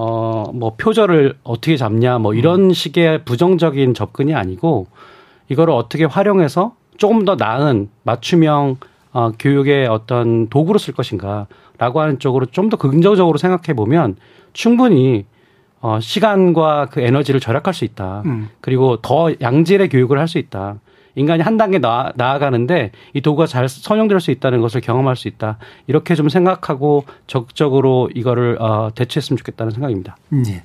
어, 뭐 표절을 어떻게 잡냐 뭐 이런 음. 식의 부정적인 접근이 아니고 이거를 어떻게 활용해서 조금 더 나은 맞춤형 어, 교육의 어떤 도구로 쓸 것인가라고 하는 쪽으로 좀 더 긍정적으로 생각해 보면 충분히 어, 시간과 그 에너지를 절약할 수 있다. 음. 그리고 더 양질의 교육을 할 수 있다. 인간이 한 단계 나아, 나아가는데 이 도구가 잘 선용될 수 있다는 것을 경험할 수 있다. 이렇게 좀 생각하고 적극적으로 이거를 어, 대처했으면 좋겠다는 생각입니다. 네.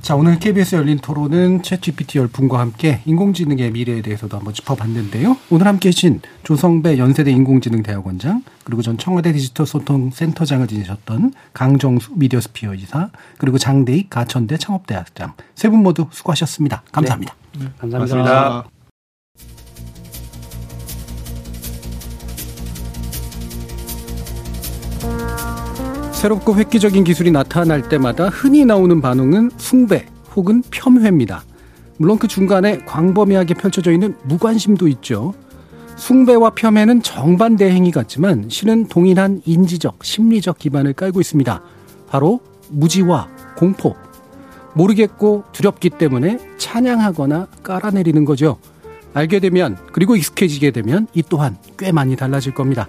자, 오늘 KBS 열린 토론은 챗GPT 열풍과 함께 인공지능의 미래에 대해서도 한번 짚어봤는데요. 오늘 함께 해주신 조성배 연세대 인공지능대학원장, 그리고 전 청와대 디지털 소통 센터장을 지내셨던 강정수 미디어스피어 이사, 그리고 장대익 가천대 창업대학장. 세 분 모두 수고하셨습니다. 감사합니다. 네. 감사합니다. 감사합니다. 새롭고 획기적인 기술이 나타날 때마다 흔히 나오는 반응은 숭배 혹은 폄훼입니다. 물론 그 중간에 광범위하게 펼쳐져 있는 무관심도 있죠. 숭배와 폄훼는 정반대 행위 같지만 실은 동일한 인지적, 심리적 기반을 깔고 있습니다. 바로 무지와 공포. 모르겠고 두렵기 때문에 찬양하거나 깔아내리는 거죠. 알게 되면 그리고 익숙해지게 되면 이 또한 꽤 많이 달라질 겁니다.